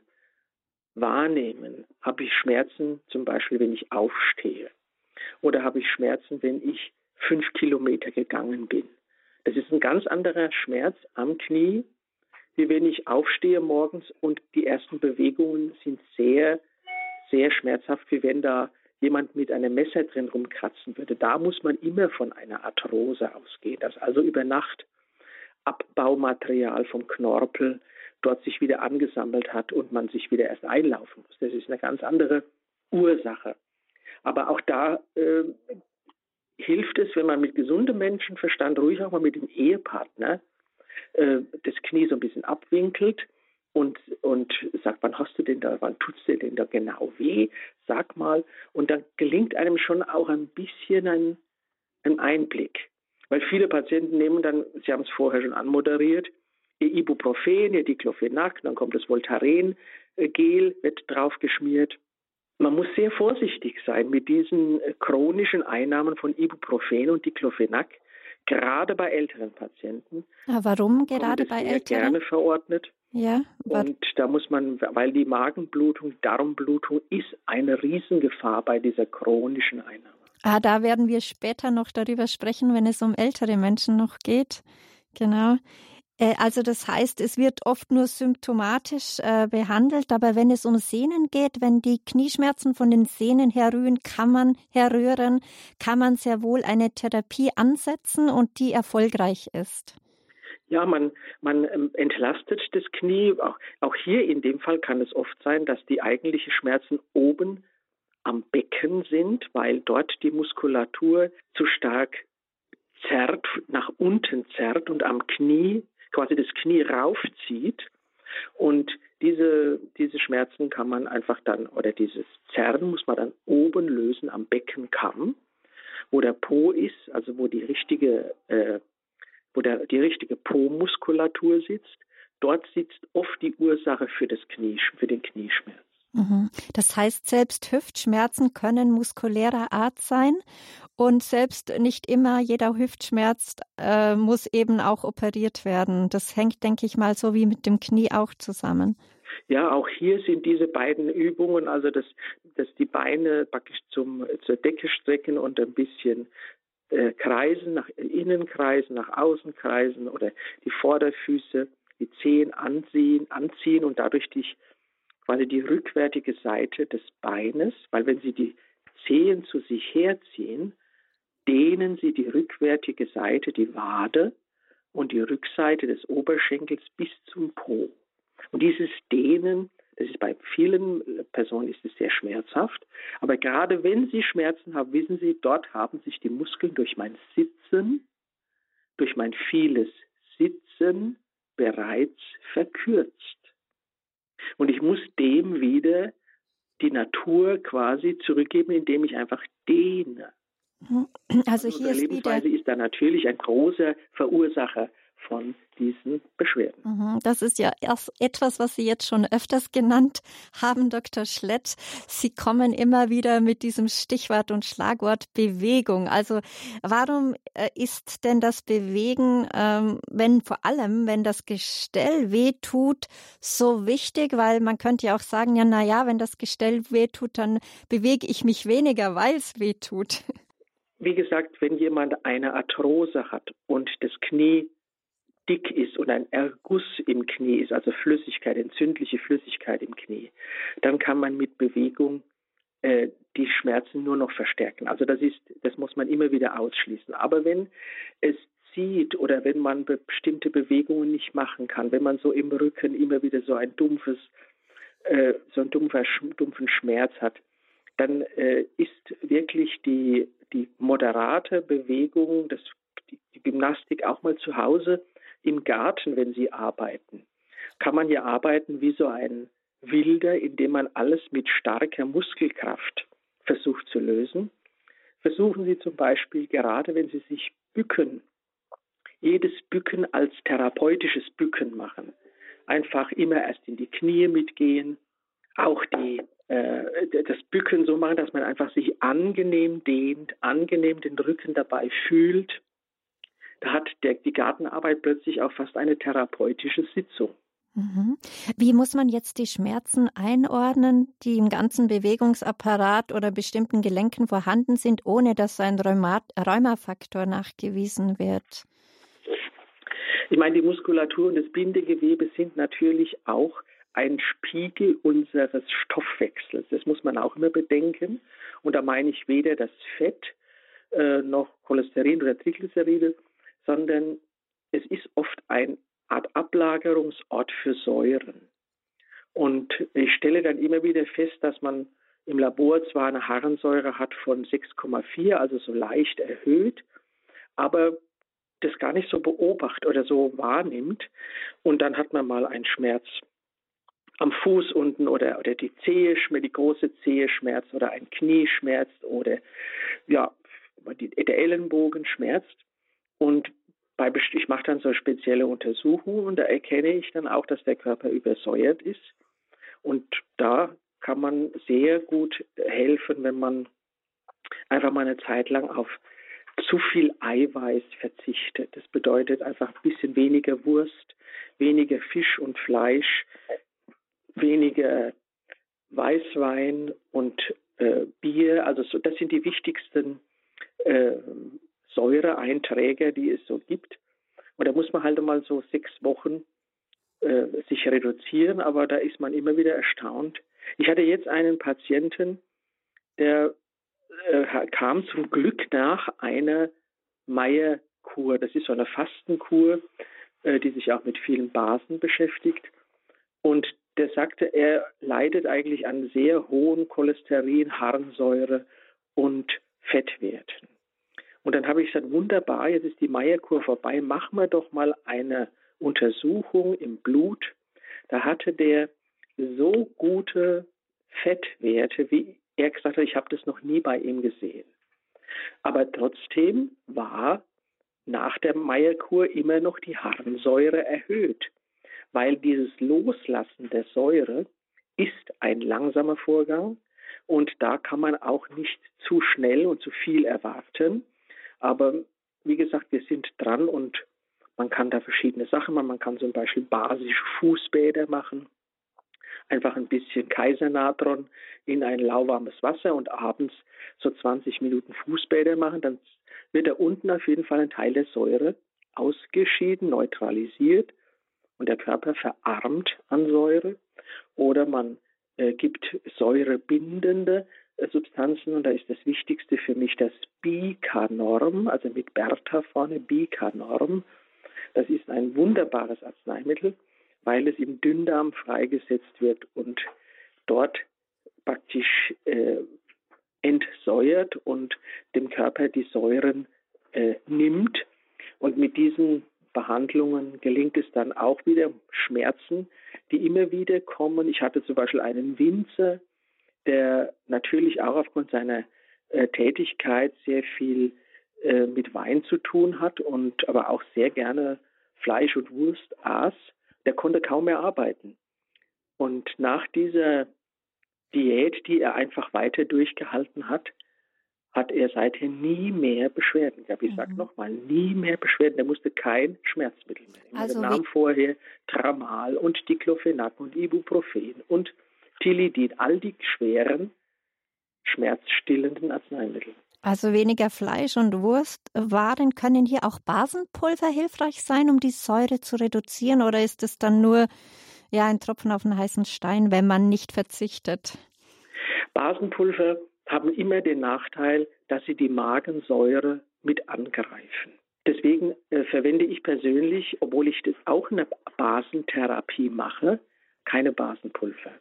wahrnehmen, habe ich Schmerzen zum Beispiel, wenn ich aufstehe. Oder habe ich Schmerzen, wenn ich fünf Kilometer gegangen bin. Das ist ein ganz anderer Schmerz am Knie wie wenn ich aufstehe morgens und die ersten Bewegungen sind sehr, sehr schmerzhaft, wie wenn da jemand mit einem Messer drin rumkratzen würde. Da muss man immer von einer Arthrose ausgehen, dass also über Nacht Abbaumaterial vom Knorpel dort sich wieder angesammelt hat und man sich wieder erst einlaufen muss. Das ist eine ganz andere Ursache. Aber auch da äh, hilft es, wenn man mit gesundem Menschenverstand ruhig auch mal mit dem Ehepartner äh, das Knie so ein bisschen abwinkelt und, und sagt, wann hast du denn da, wann tut's dir denn da genau weh? Sag mal. Und dann gelingt einem schon auch ein bisschen ein, ein Einblick. Weil viele Patienten nehmen dann, Sie haben es vorher schon anmoderiert, ihr Ibuprofen, ihr Diclofenac, dann kommt das Voltaren-Gel, wird draufgeschmiert. Man muss sehr vorsichtig sein mit diesen chronischen Einnahmen von Ibuprofen und Diclofenac, gerade bei älteren Patienten. Ja, warum gerade bei älteren? Gerne verordnet. Ja, und da muss man, weil die Magenblutung, Darmblutung ist eine Riesengefahr bei dieser chronischen Einnahme. Ah, da werden wir später noch darüber sprechen, wenn es um ältere Menschen noch geht. Genau. Äh, also das heißt, es wird oft nur symptomatisch äh, behandelt, aber wenn es um Sehnen geht, wenn die Knieschmerzen von den Sehnen herrühren, kann man herrühren, kann man sehr wohl eine Therapie ansetzen und die erfolgreich ist. Ja, man, man ähm, entlastet das Knie. Auch, auch hier in dem Fall kann es oft sein, dass die eigentlichen Schmerzen oben am Becken sind, weil dort die Muskulatur zu stark zerrt, nach unten zerrt und am Knie quasi das Knie raufzieht. Und diese, diese Schmerzen kann man einfach dann, oder dieses Zerren muss man dann oben lösen am Beckenkamm, wo der Po ist, also wo die richtige äh, wo der, die richtige Po-Muskulatur sitzt. Dort sitzt oft die Ursache für, das Knie, für den Knieschmerz. Mhm. Das heißt, selbst Hüftschmerzen können muskulärer Art sein und selbst nicht immer jeder Hüftschmerz äh, muss eben auch operiert werden. Das hängt, denke ich mal, so wie mit dem Knie auch zusammen. Ja, auch hier sind diese beiden Übungen, also dass, dass die Beine praktisch zum, zur Decke strecken und ein bisschen äh, kreisen, nach innen kreisen, nach außen kreisen oder die Vorderfüße, die Zehen anziehen, anziehen und dadurch die, quasi die rückwärtige Seite des Beines, weil wenn Sie die Zehen zu sich herziehen, dehnen Sie die rückwärtige Seite, die Wade und die Rückseite des Oberschenkels bis zum Po. Und dieses Dehnen das ist bei vielen Personen ist es sehr schmerzhaft. Aber gerade wenn Sie Schmerzen haben, wissen Sie, dort haben sich die Muskeln durch mein Sitzen, durch mein vieles Sitzen bereits verkürzt. Und ich muss dem wieder die Natur quasi zurückgeben, indem ich einfach dehne. Also, hier ist Lebensweise ist da natürlich ein großer Verursacher von diesen Beschwerden. Mhm, das ist ja erst etwas, was Sie jetzt schon öfters genannt haben, Dr. Schlett. Sie kommen immer wieder mit diesem Stichwort und Schlagwort Bewegung. Also warum äh, ist denn das Bewegen, ähm, wenn vor allem, wenn das Gestell wehtut, so wichtig? Weil man könnte ja auch sagen, ja, na ja, wenn das Gestell wehtut, dann bewege ich mich weniger, weil es wehtut. [laughs] Wie gesagt, wenn jemand eine Arthrose hat und das Knie dick ist und ein Erguss im Knie ist, also Flüssigkeit, entzündliche Flüssigkeit im Knie, dann kann man mit Bewegung äh, die Schmerzen nur noch verstärken. Also das ist, das muss man immer wieder ausschließen. Aber wenn es zieht oder wenn man bestimmte Bewegungen nicht machen kann, wenn man so im Rücken immer wieder so ein dumpfes, äh, so einen dumpfen Schmerz hat, dann äh, ist wirklich die, die moderate Bewegung, das, die, Gymnastik auch mal zu Hause im Garten, wenn Sie arbeiten, kann man ja arbeiten wie so ein Wilder, indem man alles mit starker Muskelkraft versucht zu lösen. Versuchen Sie zum Beispiel, gerade wenn Sie sich bücken, jedes Bücken als therapeutisches Bücken machen. Einfach immer erst in die Knie mitgehen, auch die, das Bücken so machen, dass man einfach sich angenehm dehnt, angenehm den Rücken dabei fühlt da hat der, die Gartenarbeit plötzlich auch fast eine therapeutische Sitzung. Mhm. Wie muss man jetzt die Schmerzen einordnen, die im ganzen Bewegungsapparat oder bestimmten Gelenken vorhanden sind, ohne dass ein Rheumafaktor nachgewiesen wird? Ich meine, die Muskulatur und das Bindegewebe sind natürlich auch ein Spiegel unseres Stoffwechsels. Das muss man auch immer bedenken. Und da meine ich weder das Fett äh, noch Cholesterin oder Triglyceride, sondern es ist oft eine Art Ablagerungsort für Säuren. Und ich stelle dann immer wieder fest, dass man im Labor zwar eine Harnsäure hat von 6,4, also so leicht erhöht, aber das gar nicht so beobachtet oder so wahrnimmt. Und dann hat man mal einen Schmerz am Fuß unten oder, oder die Zehe, die große Zehe schmerzt oder ein Knie schmerzt oder ja, der Ellenbogen schmerzt. Und bei, ich mache dann so spezielle Untersuchungen und da erkenne ich dann auch, dass der Körper übersäuert ist. Und da kann man sehr gut helfen, wenn man einfach mal eine Zeit lang auf zu viel Eiweiß verzichtet. Das bedeutet einfach ein bisschen weniger Wurst, weniger Fisch und Fleisch, weniger Weißwein und äh, Bier. Also so, das sind die wichtigsten äh, Säureeinträge, die es so gibt. Und da muss man halt mal so sechs Wochen äh, sich reduzieren, aber da ist man immer wieder erstaunt. Ich hatte jetzt einen Patienten, der äh, kam zum Glück nach einer Meierkur. Das ist so eine Fastenkur, äh, die sich auch mit vielen Basen beschäftigt. Und der sagte, er leidet eigentlich an sehr hohen Cholesterin, Harnsäure und Fettwerten. Und dann habe ich gesagt, wunderbar, jetzt ist die Meierkur vorbei, machen wir doch mal eine Untersuchung im Blut. Da hatte der so gute Fettwerte, wie er gesagt hat, ich habe das noch nie bei ihm gesehen. Aber trotzdem war nach der Meierkur immer noch die Harnsäure erhöht, weil dieses Loslassen der Säure ist ein langsamer Vorgang und da kann man auch nicht zu schnell und zu viel erwarten. Aber wie gesagt, wir sind dran und man kann da verschiedene Sachen machen. Man kann zum Beispiel basische Fußbäder machen einfach ein bisschen Kaisernatron in ein lauwarmes Wasser und abends so 20 Minuten Fußbäder machen, dann wird da unten auf jeden Fall ein Teil der Säure ausgeschieden, neutralisiert und der Körper verarmt an Säure. Oder man äh, gibt säurebindende äh, Substanzen und da ist das Wichtigste für mich das Bicanorm, also mit Bertha vorne, Bicanorm. Das ist ein wunderbares Arzneimittel weil es im Dünndarm freigesetzt wird und dort praktisch äh, entsäuert und dem Körper die Säuren äh, nimmt. Und mit diesen Behandlungen gelingt es dann auch wieder Schmerzen, die immer wieder kommen. Ich hatte zum Beispiel einen Winzer, der natürlich auch aufgrund seiner äh, Tätigkeit sehr viel äh, mit Wein zu tun hat und aber auch sehr gerne Fleisch und Wurst aß der konnte kaum mehr arbeiten. Und nach dieser Diät, die er einfach weiter durchgehalten hat, hat er seither nie mehr Beschwerden gehabt. Ich mhm. sage nochmal, nie mehr Beschwerden. Er musste kein Schmerzmittel mehr nehmen. Also er nahm vorher Tramal und Diclofenac und Ibuprofen und Tilidin, all die schweren schmerzstillenden Arzneimittel. Also weniger Fleisch und Wurstwaren. Können hier auch Basenpulver hilfreich sein, um die Säure zu reduzieren? Oder ist es dann nur ja, ein Tropfen auf einen heißen Stein, wenn man nicht verzichtet? Basenpulver haben immer den Nachteil, dass sie die Magensäure mit angreifen. Deswegen äh, verwende ich persönlich, obwohl ich das auch in der Basentherapie mache, keine Basenpulver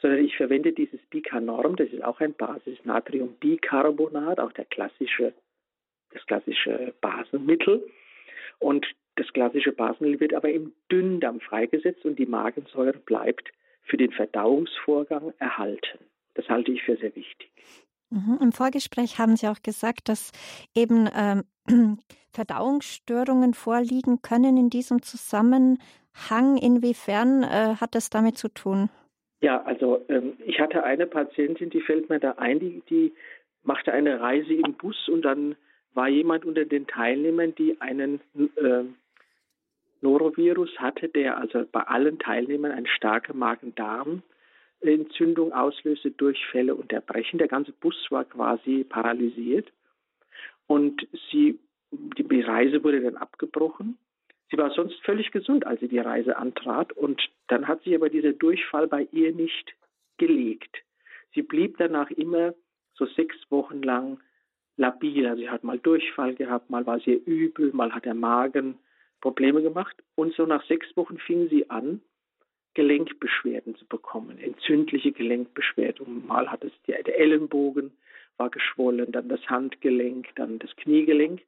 sondern ich verwende dieses Bicanorm, das ist auch ein Basis-Natrium-Bicarbonat, auch der klassische, das klassische Basenmittel. Und das klassische Basenmittel wird aber im Dünndarm freigesetzt und die Magensäure bleibt für den Verdauungsvorgang erhalten. Das halte ich für sehr wichtig. Mhm. Im Vorgespräch haben Sie auch gesagt, dass eben ähm, [clears throat] Verdauungsstörungen vorliegen können in diesem Zusammenhang. Inwiefern äh, hat das damit zu tun? Ja, also ähm, ich hatte eine Patientin, die fällt mir da ein, die, die machte eine Reise im Bus und dann war jemand unter den Teilnehmern, die einen äh, Norovirus hatte, der also bei allen Teilnehmern eine starke Magen-Darm-Entzündung auslöste, Durchfälle und Erbrechen. Der ganze Bus war quasi paralysiert und sie, die Reise wurde dann abgebrochen Sie war sonst völlig gesund, als sie die Reise antrat. Und dann hat sich aber dieser Durchfall bei ihr nicht gelegt. Sie blieb danach immer so sechs Wochen lang labil. Also sie hat mal Durchfall gehabt, mal war sie übel, mal hat der Magen Probleme gemacht. Und so nach sechs Wochen fing sie an, Gelenkbeschwerden zu bekommen, entzündliche Gelenkbeschwerden. Mal hat es der Ellenbogen war geschwollen, dann das Handgelenk, dann das Kniegelenk.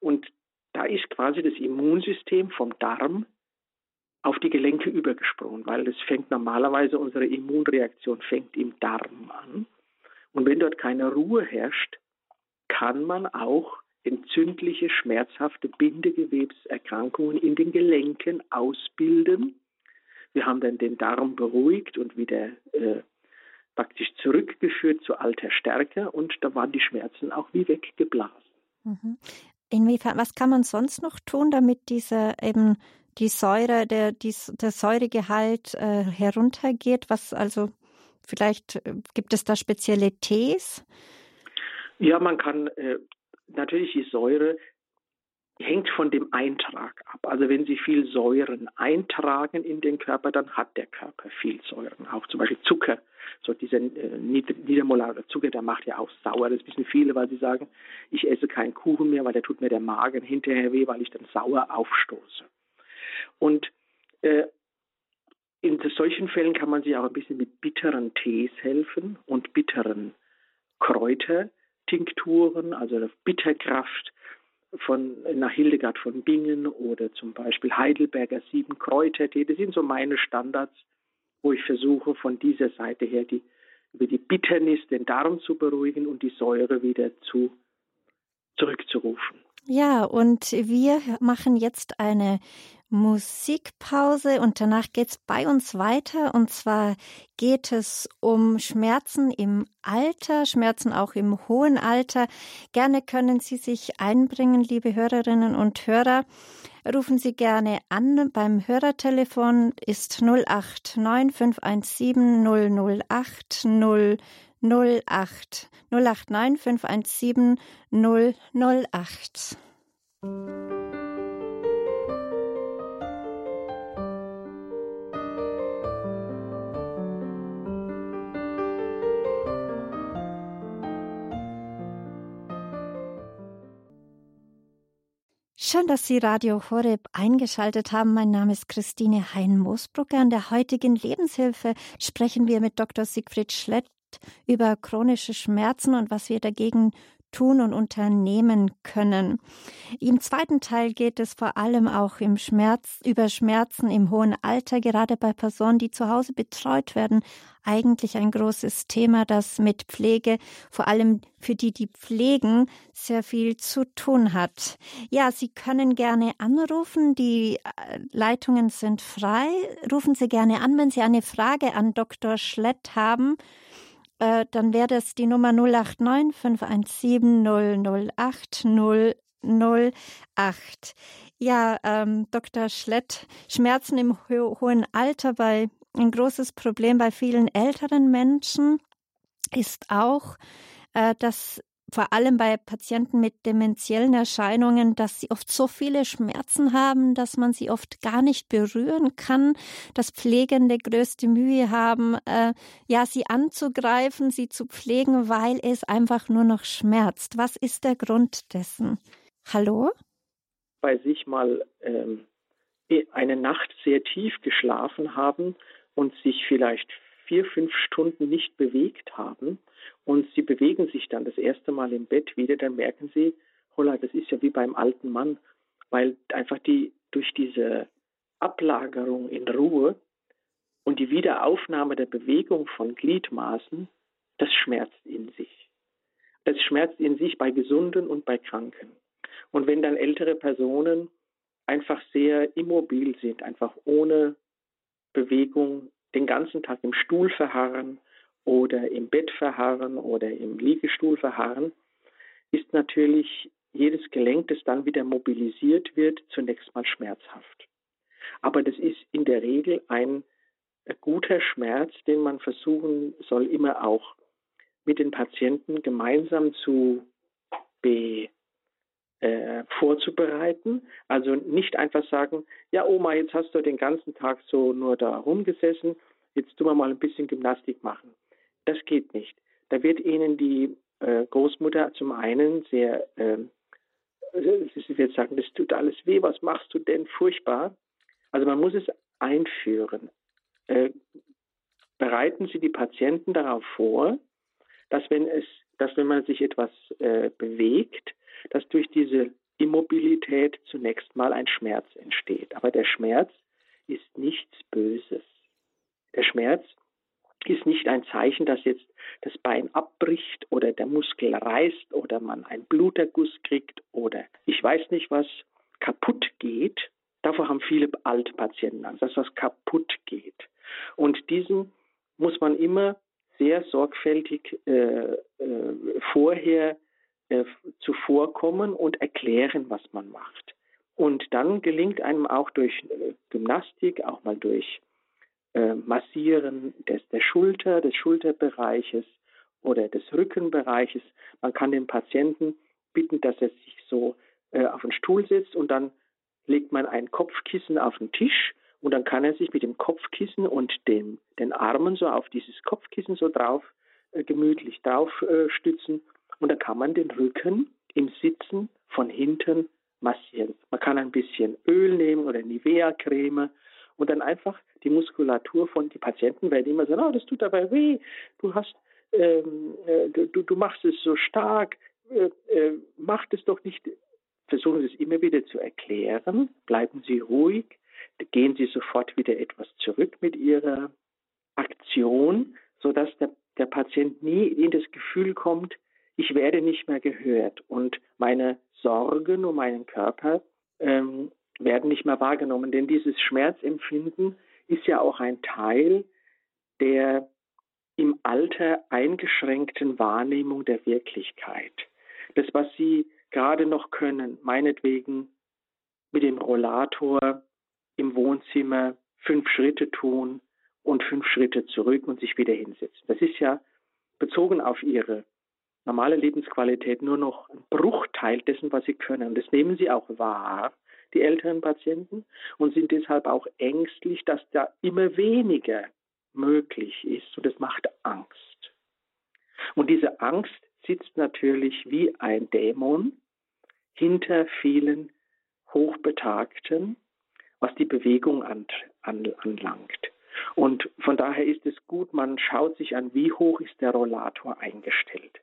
Und da ist quasi das Immunsystem vom Darm auf die Gelenke übergesprungen, weil es fängt normalerweise, unsere Immunreaktion fängt im Darm an. Und wenn dort keine Ruhe herrscht, kann man auch entzündliche, schmerzhafte Bindegewebserkrankungen in den Gelenken ausbilden. Wir haben dann den Darm beruhigt und wieder äh, praktisch zurückgeführt zu alter Stärke und da waren die Schmerzen auch wie weggeblasen. Mhm. Inwiefern, was kann man sonst noch tun, damit diese eben die Säure, der, die, der Säuregehalt äh, heruntergeht? Was also vielleicht äh, gibt es da spezielle Tees? Ja, man kann äh, natürlich die Säure hängt von dem Eintrag ab. Also wenn Sie viel Säuren eintragen in den Körper, dann hat der Körper viel Säuren. Auch zum Beispiel Zucker, so dieser äh, niedermolare Zucker, der macht ja auch sauer. Das wissen viele, weil sie sagen, ich esse keinen Kuchen mehr, weil der tut mir der Magen hinterher weh, weil ich dann sauer aufstoße. Und äh, in solchen Fällen kann man sich auch ein bisschen mit bitteren Tees helfen und bitteren Kräutertinkturen, also Bitterkraft von nach Hildegard von Bingen oder zum Beispiel Heidelberger Sieben Kräutertee. Das sind so meine Standards, wo ich versuche, von dieser Seite her die, über die Bitternis den Darm zu beruhigen und die Säure wieder zu, zurückzurufen. Ja, und wir machen jetzt eine Musikpause und danach geht's bei uns weiter. Und zwar geht es um Schmerzen im Alter, Schmerzen auch im hohen Alter. Gerne können Sie sich einbringen, liebe Hörerinnen und Hörer. Rufen Sie gerne an. Beim Hörertelefon ist 089 517 008 008 089 517 008. Schön, dass Sie Radio Horeb eingeschaltet haben. Mein Name ist Christine Hein-Moosbrucker. An der heutigen Lebenshilfe sprechen wir mit Dr. Siegfried Schlett über chronische Schmerzen und was wir dagegen tun und unternehmen können. Im zweiten Teil geht es vor allem auch im Schmerz, über Schmerzen im hohen Alter, gerade bei Personen, die zu Hause betreut werden. Eigentlich ein großes Thema, das mit Pflege, vor allem für die, die pflegen, sehr viel zu tun hat. Ja, Sie können gerne anrufen. Die äh, Leitungen sind frei. Rufen Sie gerne an, wenn Sie eine Frage an Dr. Schlett haben äh, dann wäre das die Nummer 089 517 008 008. Ja, ähm, Dr. Schlett, Schmerzen im ho hohen Alter bei ein großes Problem bei vielen älteren Menschen ist auch, äh, dass vor allem bei Patienten mit dementiellen Erscheinungen, dass sie oft so viele Schmerzen haben, dass man sie oft gar nicht berühren kann, dass Pflegende größte Mühe haben, äh, ja, sie anzugreifen, sie zu pflegen, weil es einfach nur noch schmerzt. Was ist der Grund dessen? Hallo? Bei sich mal ähm, eine Nacht sehr tief geschlafen haben und sich vielleicht vier, fünf Stunden nicht bewegt haben und sie bewegen sich dann das erste Mal im Bett wieder, dann merken sie, holla, das ist ja wie beim alten Mann, weil einfach die durch diese Ablagerung in Ruhe und die Wiederaufnahme der Bewegung von Gliedmaßen, das schmerzt in sich. Das schmerzt in sich bei Gesunden und bei Kranken. Und wenn dann ältere Personen einfach sehr immobil sind, einfach ohne Bewegung den ganzen Tag im Stuhl verharren oder im Bett verharren oder im Liegestuhl verharren, ist natürlich jedes Gelenk, das dann wieder mobilisiert wird, zunächst mal schmerzhaft. Aber das ist in der Regel ein guter Schmerz, den man versuchen soll, immer auch mit den Patienten gemeinsam zu be, äh, vorzubereiten. Also nicht einfach sagen, ja Oma, jetzt hast du den ganzen Tag so nur da rumgesessen, jetzt tun wir mal ein bisschen Gymnastik machen. Das geht nicht. Da wird Ihnen die äh, Großmutter zum einen sehr, äh, sie wird sagen, das tut alles weh, was machst du denn? Furchtbar. Also man muss es einführen. Äh, bereiten Sie die Patienten darauf vor, dass wenn es, dass wenn man sich etwas äh, bewegt, dass durch diese Immobilität zunächst mal ein Schmerz entsteht. Aber der Schmerz ist nichts Böses. Der Schmerz ist nicht ein Zeichen, dass jetzt das Bein abbricht oder der Muskel reißt oder man einen Bluterguss kriegt oder ich weiß nicht was kaputt geht. Davor haben viele alte Patienten Angst, dass was kaputt geht. Und diesem muss man immer sehr sorgfältig äh, äh, vorher äh, zuvorkommen und erklären, was man macht. Und dann gelingt einem auch durch äh, Gymnastik, auch mal durch äh, Massieren des, der Schulter, des Schulterbereiches oder des Rückenbereiches. Man kann den Patienten bitten, dass er sich so äh, auf den Stuhl setzt und dann legt man ein Kopfkissen auf den Tisch und dann kann er sich mit dem Kopfkissen und dem, den Armen so auf dieses Kopfkissen so drauf gemütlich drauf stützen und dann kann man den Rücken im Sitzen von hinten massieren. Man kann ein bisschen Öl nehmen oder Nivea-Creme und dann einfach die Muskulatur von die Patienten werden immer sagen, oh, das tut dabei weh, du hast, ähm, äh, du, du machst es so stark, äh, äh, macht es doch nicht. Versuchen Sie es immer wieder zu erklären, bleiben Sie ruhig, gehen Sie sofort wieder etwas zurück mit Ihrer Aktion, sodass der, der Patient nie in das Gefühl kommt, ich werde nicht mehr gehört und meine Sorgen um meinen Körper ähm, werden nicht mehr wahrgenommen. Denn dieses Schmerzempfinden ist ja auch ein Teil der im Alter eingeschränkten Wahrnehmung der Wirklichkeit. Das, was Sie gerade noch können, meinetwegen mit dem Rollator im Wohnzimmer fünf Schritte tun und fünf Schritte zurück und sich wieder hinsetzen. Das ist ja bezogen auf Ihre normale Lebensqualität nur noch ein Bruchteil dessen, was sie können. Das nehmen sie auch wahr, die älteren Patienten, und sind deshalb auch ängstlich, dass da immer weniger möglich ist. Und das macht Angst. Und diese Angst sitzt natürlich wie ein Dämon hinter vielen Hochbetagten, was die Bewegung an, an, anlangt. Und von daher ist es gut, man schaut sich an, wie hoch ist der Rollator eingestellt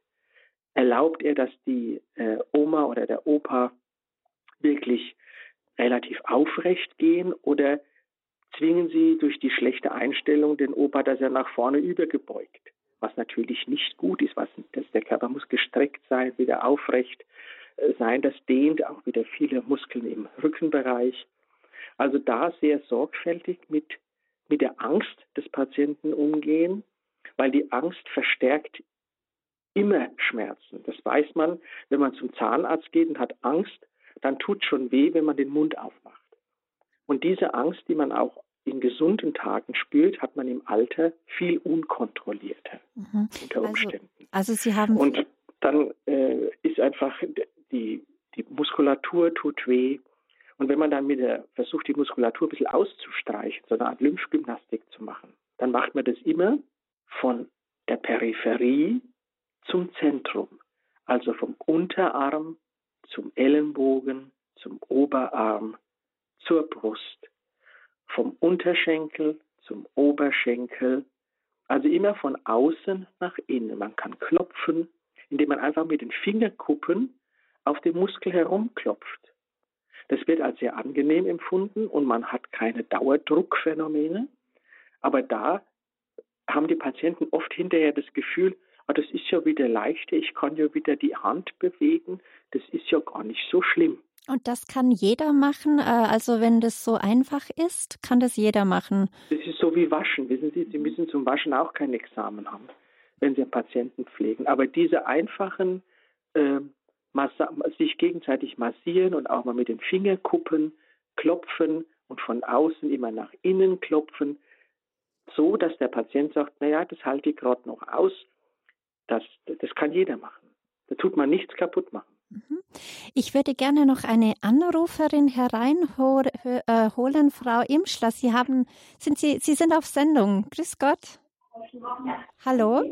erlaubt er, dass die äh, Oma oder der Opa wirklich relativ aufrecht gehen oder zwingen sie durch die schlechte Einstellung den Opa, dass er nach vorne übergebeugt, was natürlich nicht gut ist, was das, der Körper muss gestreckt sein, wieder aufrecht äh, sein, das dehnt auch wieder viele Muskeln im Rückenbereich. Also da sehr sorgfältig mit, mit der Angst des Patienten umgehen, weil die Angst verstärkt immer Schmerzen. Das weiß man, wenn man zum Zahnarzt geht und hat Angst, dann tut schon weh, wenn man den Mund aufmacht. Und diese Angst, die man auch in gesunden Tagen spürt, hat man im Alter viel unkontrollierter mhm. unter also, Umständen. Also, also, Sie haben und dann äh, ist einfach die, die Muskulatur tut weh. Und wenn man dann mit der, versucht, die Muskulatur ein bisschen auszustreichen, so eine Art Lymphgymnastik zu machen, dann macht man das immer von der Peripherie zum Zentrum, also vom Unterarm zum Ellenbogen, zum Oberarm, zur Brust, vom Unterschenkel zum Oberschenkel, also immer von außen nach innen. Man kann klopfen, indem man einfach mit den Fingerkuppen auf den Muskel herumklopft. Das wird als sehr angenehm empfunden und man hat keine Dauerdruckphänomene. Aber da haben die Patienten oft hinterher das Gefühl, ah, das ist ja wieder leichter, ich kann ja wieder die Hand bewegen, das ist ja gar nicht so schlimm. Und das kann jeder machen, äh, also wenn das so einfach ist, kann das jeder machen. Das ist so wie Waschen, wissen Sie, Sie müssen zum Waschen auch kein Examen haben, wenn Sie einen Patienten pflegen. Aber diese einfachen, äh, sich gegenseitig massieren und auch mal mit den Fingerkuppen klopfen und von außen immer nach innen klopfen, so dass der Patient sagt, naja, das halte ich gerade noch aus das, das kann jeder machen. Da tut man nichts kaputt machen. Mhm. Ich würde gerne noch eine Anruferin hereinholen, äh, Frau Imschler. Sie haben, sind Sie, Sie sind auf Sendung. Grüß Gott. Hallo.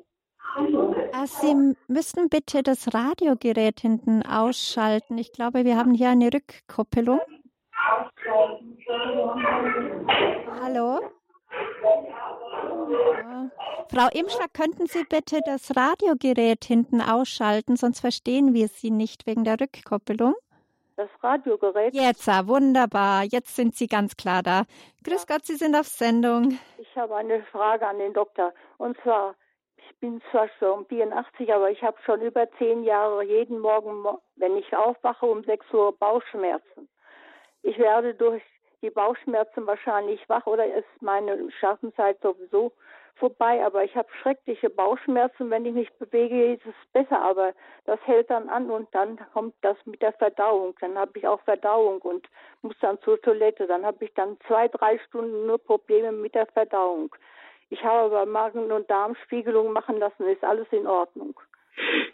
Hallo. Ah, Sie müssten bitte das Radiogerät hinten ausschalten. Ich glaube, wir haben hier eine Rückkoppelung. Hallo. Frau Imschler, könnten Sie bitte das Radiogerät hinten ausschalten, sonst verstehen wir Sie nicht wegen der Rückkoppelung. Das Radiogerät? Jetzt, ah, wunderbar. Jetzt sind Sie ganz klar da. Grüß ja. Gott, Sie sind auf Sendung. Ich habe eine Frage an den Doktor. Und zwar, ich bin zwar schon 84, aber ich habe schon über zehn Jahre jeden Morgen, wenn ich aufwache, um 6 Uhr Bauchschmerzen. Ich werde durch die Bauchschmerzen wahrscheinlich wach oder ist meine Schaffenszeit sowieso vorbei, aber ich habe schreckliche Bauchschmerzen. Wenn ich mich bewege, ist es besser, aber das hält dann an und dann kommt das mit der Verdauung. Dann habe ich auch Verdauung und muss dann zur Toilette. Dann habe ich dann zwei, drei Stunden nur Probleme mit der Verdauung. Ich habe aber Magen- und Darmspiegelung machen lassen, ist alles in Ordnung.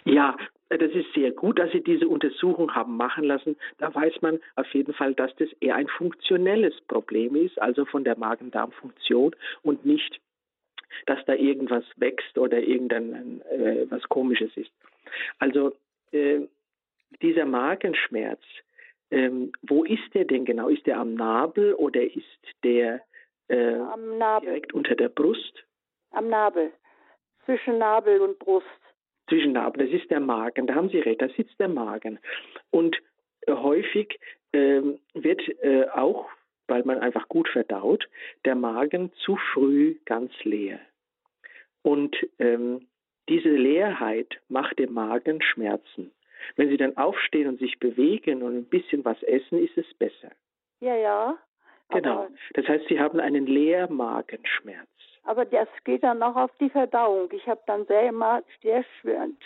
Ja, das ist sehr gut, dass Sie diese Untersuchung haben machen lassen. Da weiß man auf jeden Fall, dass das eher ein funktionelles Problem ist, also von der Magen-Darm-Funktion und nicht dass da irgendwas wächst oder irgendein äh, was Komisches ist. Also äh, dieser Magenschmerz, ähm, wo ist der denn genau? Ist der am Nabel oder ist der äh, direkt unter der Brust? Am Nabel, zwischen Nabel und Brust. Zwischen Nabel, das ist der Magen, da haben Sie recht, da sitzt der Magen. Und äh, häufig ähm, wird äh, auch weil man einfach gut verdaut, der Magen zu früh ganz leer. Und ähm, diese Leerheit macht dem Magen Schmerzen. Wenn Sie dann aufstehen und sich bewegen und ein bisschen was essen, ist es besser. Ja, ja. Genau. Das heißt, Sie haben einen Leermagenschmerz. Aber das geht dann auch auf die Verdauung. Ich habe dann sehr, sehr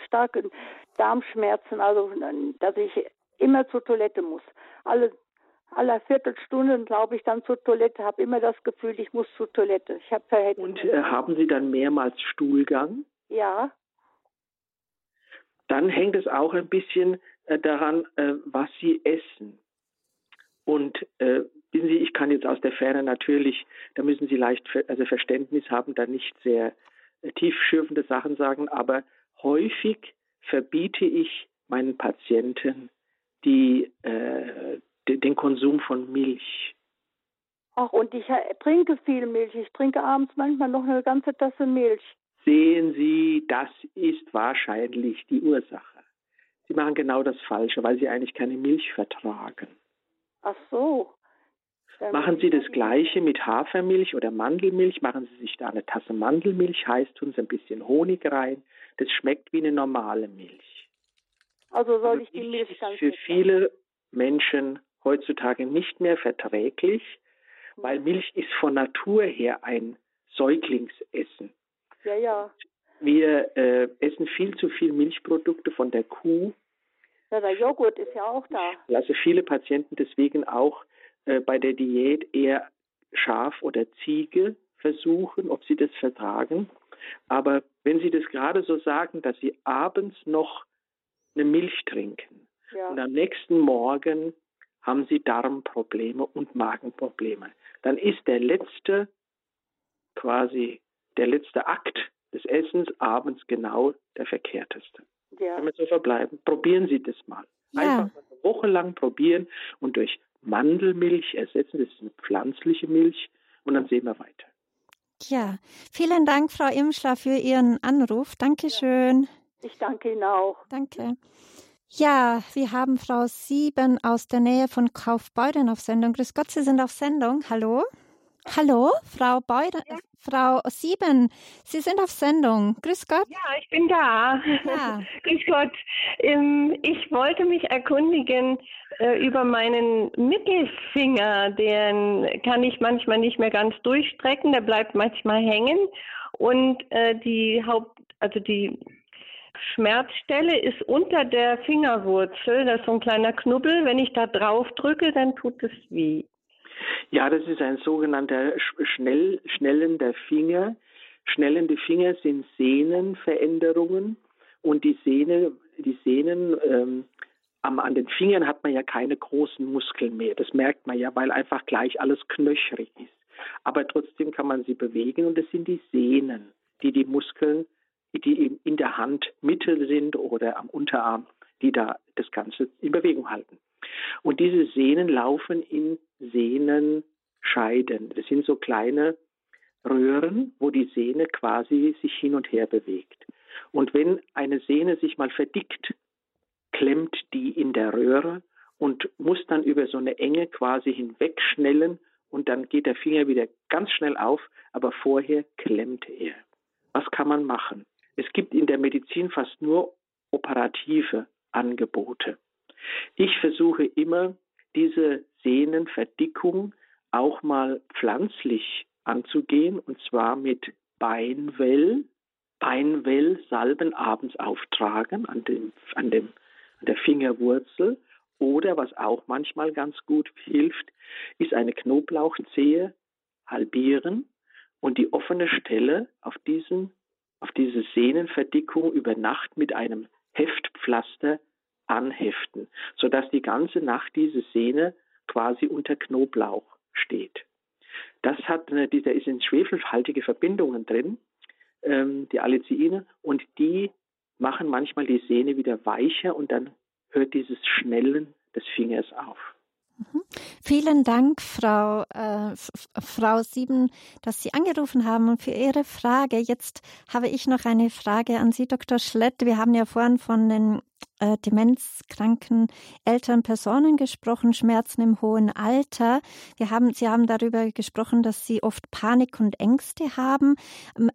starke Darmschmerzen, also dass ich immer zur Toilette muss. Alle aller Viertelstunde glaube ich dann zur Toilette, habe immer das Gefühl, ich muss zur Toilette. Ich habe Und äh, haben Sie dann mehrmals Stuhlgang? Ja. Dann hängt es auch ein bisschen äh, daran, äh, was Sie essen. Und äh, wissen Sie, ich kann jetzt aus der Ferne natürlich, da müssen Sie leicht also Verständnis haben, da nicht sehr äh, tiefschürfende Sachen sagen, aber häufig verbiete ich meinen Patienten die äh, den Konsum von Milch. Ach, und ich trinke viel Milch. Ich trinke abends manchmal noch eine ganze Tasse Milch. Sehen Sie, das ist wahrscheinlich die Ursache. Sie machen genau das Falsche, weil Sie eigentlich keine Milch vertragen. Ach so. Dann machen Sie das Gleiche mit Hafermilch oder Mandelmilch. Machen Sie sich da eine Tasse Mandelmilch, heiß tun Sie ein bisschen Honig rein. Das schmeckt wie eine normale Milch. Also soll also ich die Milch ganz Für viele Menschen heutzutage nicht mehr verträglich, weil Milch ist von Natur her ein Säuglingsessen. Ja, ja. Wir äh, essen viel zu viel Milchprodukte von der Kuh. Ja, der Joghurt ist ja auch da. Also viele Patienten deswegen auch äh, bei der Diät eher Schaf oder Ziege versuchen, ob sie das vertragen. Aber wenn Sie das gerade so sagen, dass Sie abends noch eine Milch trinken ja. und am nächsten Morgen haben sie Darmprobleme und Magenprobleme. Dann ist der letzte, quasi der letzte Akt des Essens abends genau der verkehrteste. Ja. Wenn wir so verbleiben, probieren Sie das mal. Ja. Einfach mal eine Woche lang probieren und durch Mandelmilch ersetzen. Das ist eine pflanzliche Milch und dann sehen wir weiter. Ja, vielen Dank, Frau Imschler, für Ihren Anruf. Dankeschön. Ja. Ich danke Ihnen auch. Danke. Ja, wir haben Frau Sieben aus der Nähe von Kaufbeuden auf Sendung. Grüß Gott, Sie sind auf Sendung. Hallo? Hallo, Frau Beuden, ja. Frau Sieben, Sie sind auf Sendung. Grüß Gott. Ja, ich bin da. Ja. [laughs] Grüß Gott. Ähm, ich wollte mich erkundigen äh, über meinen Mittelfinger. Den kann ich manchmal nicht mehr ganz durchstrecken. Der bleibt manchmal hängen. Und äh, die Haupt, also die Schmerzstelle ist unter der Fingerwurzel. Das ist so ein kleiner Knubbel. Wenn ich da drauf drücke, dann tut es weh. Ja, das ist ein sogenannter schnell, schnellender Finger. Schnellende Finger sind Sehnenveränderungen und die Sehne, die Sehnen ähm, an den Fingern hat man ja keine großen Muskeln mehr. Das merkt man ja, weil einfach gleich alles knöchrig ist. Aber trotzdem kann man sie bewegen und es sind die Sehnen, die die Muskeln die in der Handmitte sind oder am Unterarm, die da das Ganze in Bewegung halten. Und diese Sehnen laufen in Sehnenscheiden. Das sind so kleine Röhren, wo die Sehne quasi sich hin und her bewegt. Und wenn eine Sehne sich mal verdickt, klemmt die in der Röhre und muss dann über so eine Enge quasi hinwegschnellen und dann geht der Finger wieder ganz schnell auf, aber vorher klemmt er. Was kann man machen? Es gibt in der Medizin fast nur operative Angebote. Ich versuche immer, diese Sehnenverdickung auch mal pflanzlich anzugehen, und zwar mit Beinwell. Beinwell Salben abends auftragen an, dem, an, dem, an der Fingerwurzel. Oder was auch manchmal ganz gut hilft, ist eine Knoblauchzehe halbieren und die offene Stelle auf, diesen, auf diese Sehnenverdickung über Nacht mit einem Heftpflaster anheften, sodass die ganze Nacht diese Sehne quasi unter Knoblauch steht. Das hat eine, da ist in schwefelhaltige Verbindungen drin, ähm, die Allicine, und die machen manchmal die Sehne wieder weicher und dann hört dieses Schnellen des Fingers auf. Mhm. Vielen Dank, Frau, äh, Frau Sieben, dass Sie angerufen haben und für Ihre Frage. Jetzt habe ich noch eine Frage an Sie, Dr. Schlett. Wir haben ja vorhin von den äh, demenzkranken älteren Personen gesprochen, Schmerzen im hohen Alter. Wir haben, Sie haben darüber gesprochen, dass Sie oft Panik und Ängste haben.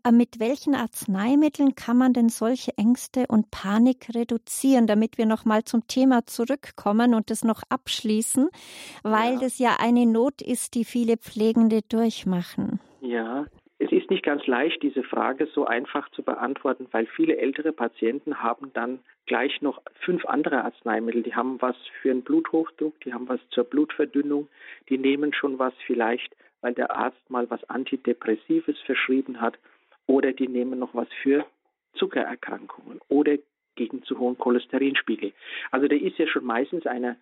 Äh, mit welchen Arzneimitteln kann man denn solche Ängste und Panik reduzieren, damit wir nochmal zum Thema zurückkommen und das noch abschließen, weil ja. das ja eine Not ist, die viele Pflegende durchmachen? Ja, ist nicht ganz leicht, diese Frage so einfach zu beantworten, weil viele ältere Patienten haben dann gleich noch fünf andere Arzneimittel. Die haben was für einen Bluthochdruck, die haben was zur Blutverdünnung, die nehmen schon was vielleicht, weil der Arzt mal was Antidepressives verschrieben hat, oder die nehmen noch was für Zuckererkrankungen oder gegen zu hohen Cholesterinspiegel. Also da ist ja schon meistens eine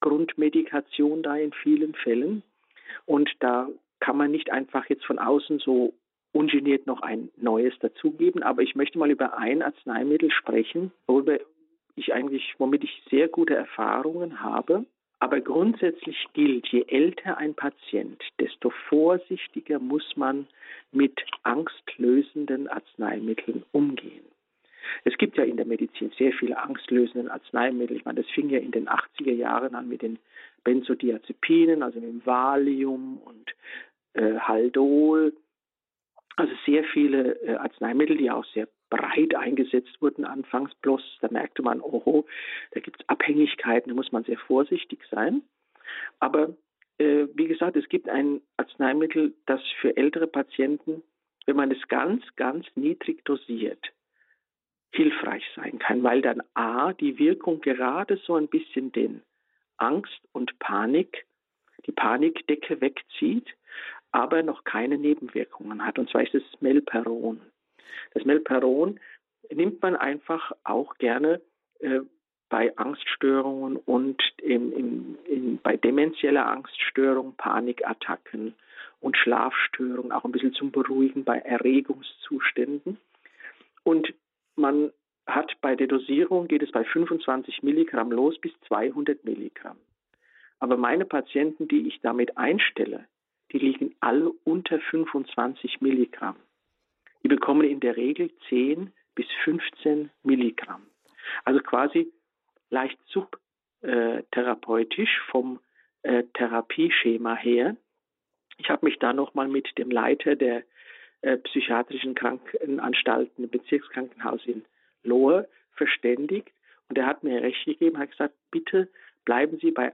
Grundmedikation da in vielen Fällen. Und da kann man nicht einfach jetzt von außen so ungeniert noch ein neues dazugeben. Aber ich möchte mal über ein Arzneimittel sprechen, worüber ich eigentlich, womit ich sehr gute Erfahrungen habe. Aber grundsätzlich gilt, je älter ein Patient, desto vorsichtiger muss man mit angstlösenden Arzneimitteln umgehen. Es gibt ja in der Medizin sehr viele angstlösende Arzneimittel. Ich meine, das fing ja in den 80er Jahren an mit den Benzodiazepinen, also mit dem Valium und äh, Haldol, also sehr viele äh, Arzneimittel, die auch sehr breit eingesetzt wurden anfangs bloß. Da merkte man, oho, da gibt es Abhängigkeiten, da muss man sehr vorsichtig sein. Aber äh, wie gesagt, es gibt ein Arzneimittel, das für ältere Patienten, wenn man es ganz, ganz niedrig dosiert, hilfreich sein kann, weil dann A, die Wirkung gerade so ein bisschen den Angst und Panik, die Panikdecke wegzieht, aber noch keine Nebenwirkungen hat. Und zwar ist es Melperon. Das Melperon nimmt man einfach auch gerne äh, bei Angststörungen und im, im, in, bei demenzieller Angststörung, Panikattacken und Schlafstörungen, auch ein bisschen zum Beruhigen bei Erregungszuständen. Und man hat bei der Dosierung, geht es bei 25 Milligramm los bis 200 Milligramm. Aber meine Patienten, die ich damit einstelle, die liegen alle unter 25 Milligramm. Die bekommen in der Regel 10 bis 15 Milligramm. Also quasi leicht subtherapeutisch vom äh, Therapieschema her. Ich habe mich da nochmal mit dem Leiter der äh, psychiatrischen Krankenanstalten im Bezirkskrankenhaus in Lohr verständigt und er hat mir recht gegeben, hat gesagt, bitte bleiben Sie bei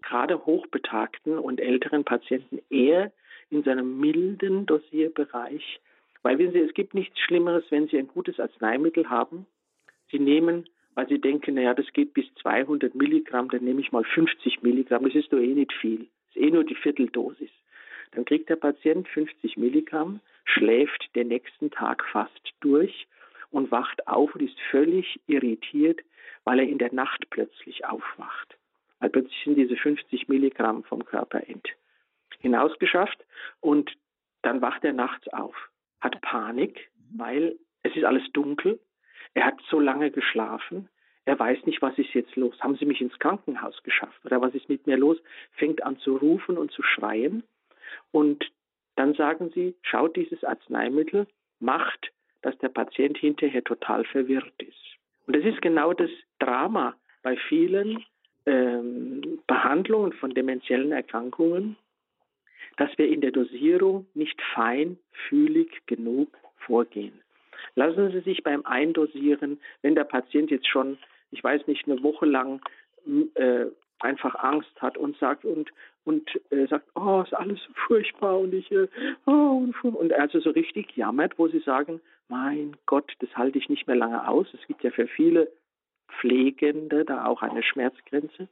gerade hochbetagten und älteren Patienten eher in seinem milden Dosierbereich, weil wissen Sie, es gibt nichts Schlimmeres, wenn Sie ein gutes Arzneimittel haben. Sie nehmen, weil Sie denken, naja, das geht bis 200 Milligramm, dann nehme ich mal 50 Milligramm, das ist doch eh nicht viel, das ist eh nur die Vierteldosis. Dann kriegt der Patient 50 Milligramm, schläft den nächsten Tag fast durch und wacht auf und ist völlig irritiert, weil er in der Nacht plötzlich aufwacht. Weil plötzlich sind diese 50 Milligramm vom Körper ent hinausgeschafft und dann wacht er nachts auf, hat Panik, weil es ist alles dunkel, er hat so lange geschlafen, er weiß nicht, was ist jetzt los. Haben Sie mich ins Krankenhaus geschafft oder was ist mit mir los? Fängt an zu rufen und zu schreien und dann sagen Sie, schaut dieses Arzneimittel, macht, dass der Patient hinterher total verwirrt ist. Und das ist genau das Drama bei vielen ähm, Behandlungen von dementiellen Erkrankungen, dass wir in der Dosierung nicht feinfühlig genug vorgehen. Lassen Sie sich beim Eindosieren, wenn der Patient jetzt schon, ich weiß nicht, eine Woche lang äh, einfach Angst hat und sagt und und äh, sagt, oh, ist alles furchtbar und ich äh, oh, und, und also so richtig jammert, wo sie sagen, mein Gott, das halte ich nicht mehr lange aus. Es gibt ja für viele Pflegende da auch eine Schmerzgrenze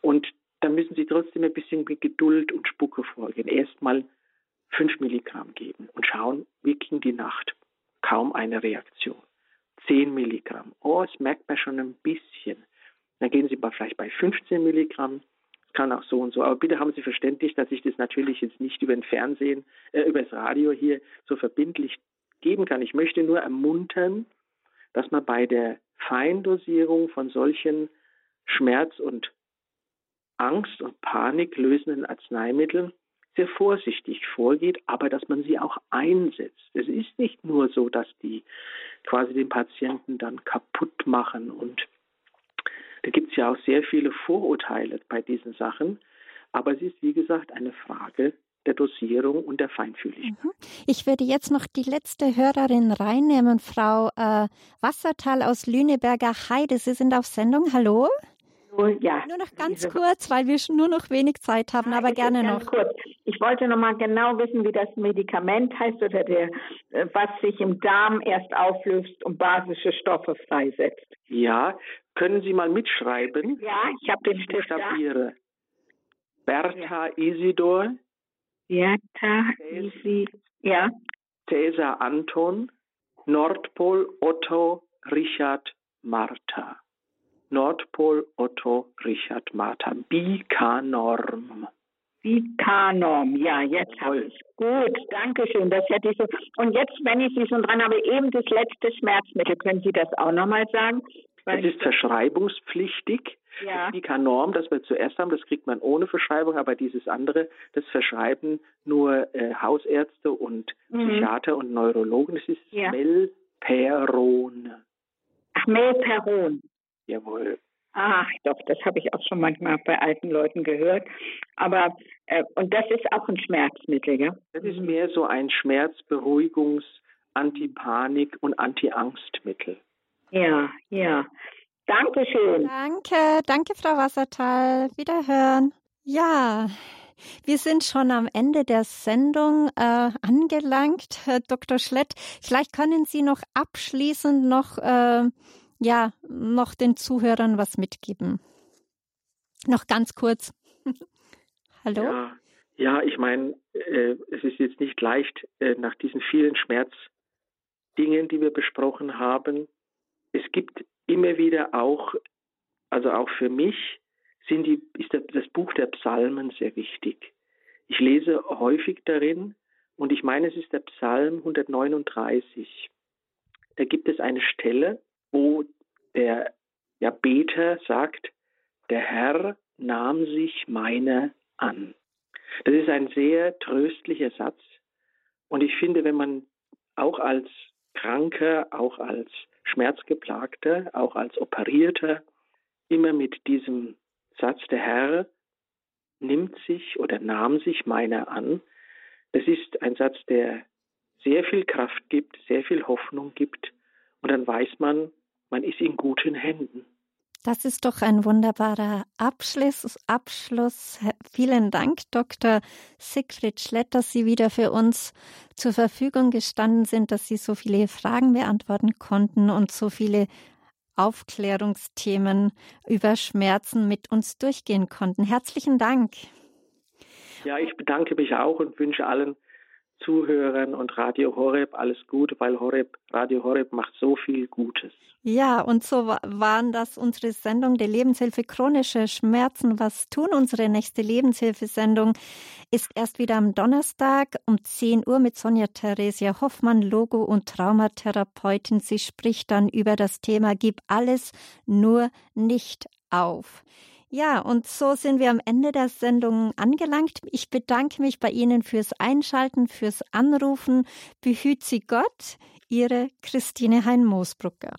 und da müssen sie trotzdem ein bisschen mit Geduld und Spucke vorgehen. Erstmal fünf Milligramm geben und schauen, wie ging die Nacht. Kaum eine Reaktion. Zehn Milligramm. Oh, das merkt man schon ein bisschen. Dann gehen Sie vielleicht bei 15 Milligramm. Kann auch so und so. Aber bitte haben Sie Verständnis, dass ich das natürlich jetzt nicht über den Fernsehen, äh, über das Radio hier so verbindlich geben kann. Ich möchte nur ermuntern, dass man bei der Feindosierung von solchen Schmerz- und Angst- und Panik lösenden Arzneimitteln sehr vorsichtig vorgeht, aber dass man sie auch einsetzt. Es ist nicht nur so, dass die quasi den Patienten dann kaputt machen und da gibt es ja auch sehr viele Vorurteile bei diesen Sachen. Aber es ist, wie gesagt, eine Frage der Dosierung und der Feinfühligkeit. Mhm. Ich würde jetzt noch die letzte Hörerin reinnehmen, Frau äh, Wassertal aus Lüneberger Heide. Sie sind auf Sendung. Hallo? ja. Nur noch ganz kurz, weil wir nur noch wenig Zeit haben, ja, aber gerne noch. Kurz. Ich wollte noch mal genau wissen, wie das Medikament heißt oder der, äh, was sich im Darm erst auflöst und basische Stoffe freisetzt. Ja, können Sie mal mitschreiben? Ja, ich habe den Stift. Bertha ja. Isidor. Bertha Isidor. Ja. Cäsar Anton. Nordpol Otto Richard Martha. Nordpol Otto Richard Martha. BK-Norm. BK-Norm, ja, jetzt habe ich. Gut, danke schön. Das hätte ich so. Und jetzt, wenn ich Sie schon dran habe, eben das letzte Schmerzmittel, können Sie das auch nochmal sagen? Es ist verschreibungspflichtig. Ja. Die Norm, das wir zuerst haben, das kriegt man ohne Verschreibung, aber dieses andere, das verschreiben nur äh, Hausärzte und mhm. Psychiater und Neurologen. Das ist ja. Melperon. Ach, Melperon. Jawohl. Ach doch, das habe ich auch schon manchmal bei alten Leuten gehört. Aber äh, und das ist auch ein Schmerzmittel, ja? Das ist mehr so ein Schmerzberuhigungs-, Antipanik- und Anti-Angstmittel. Ja, ja. Dankeschön. Danke, danke, Frau Wassertal. Wiederhören. Ja, wir sind schon am Ende der Sendung äh, angelangt, Herr Dr. Schlett. Vielleicht können Sie noch abschließend noch, äh, ja, noch den Zuhörern was mitgeben. Noch ganz kurz. [laughs] Hallo? Ja, ja ich meine, äh, es ist jetzt nicht leicht, äh, nach diesen vielen Schmerzdingen, die wir besprochen haben, es gibt immer wieder auch, also auch für mich, sind die, ist das Buch der Psalmen sehr wichtig. Ich lese häufig darin und ich meine, es ist der Psalm 139. Da gibt es eine Stelle, wo der ja, Beter sagt, der Herr nahm sich meiner an. Das ist ein sehr tröstlicher Satz. Und ich finde, wenn man auch als Kranker, auch als Schmerzgeplagter, auch als Operierter, immer mit diesem Satz, der Herr nimmt sich oder nahm sich meiner an. Das ist ein Satz, der sehr viel Kraft gibt, sehr viel Hoffnung gibt. Und dann weiß man, man ist in guten Händen. Das ist doch ein wunderbarer Abschluss. Abschluss. Vielen Dank, Dr. Siegfried Schlett, dass Sie wieder für uns zur Verfügung gestanden sind, dass Sie so viele Fragen beantworten konnten und so viele Aufklärungsthemen über Schmerzen mit uns durchgehen konnten. Herzlichen Dank. Ja, ich bedanke mich auch und wünsche allen Zuhörern und Radio Horeb alles Gute, weil Horeb, Radio Horeb macht so viel Gutes. Ja, und so waren das unsere Sendung der Lebenshilfe chronische Schmerzen. Was tun? Unsere nächste Lebenshilfesendung ist erst wieder am Donnerstag um 10 Uhr mit Sonja Theresia Hoffmann, Logo- und Traumatherapeutin. Sie spricht dann über das Thema Gib alles nur nicht auf. Ja, und so sind wir am Ende der Sendung angelangt. Ich bedanke mich bei Ihnen fürs Einschalten, fürs Anrufen. Behüt Sie Gott, Ihre Christine Hein-Moosbrucker.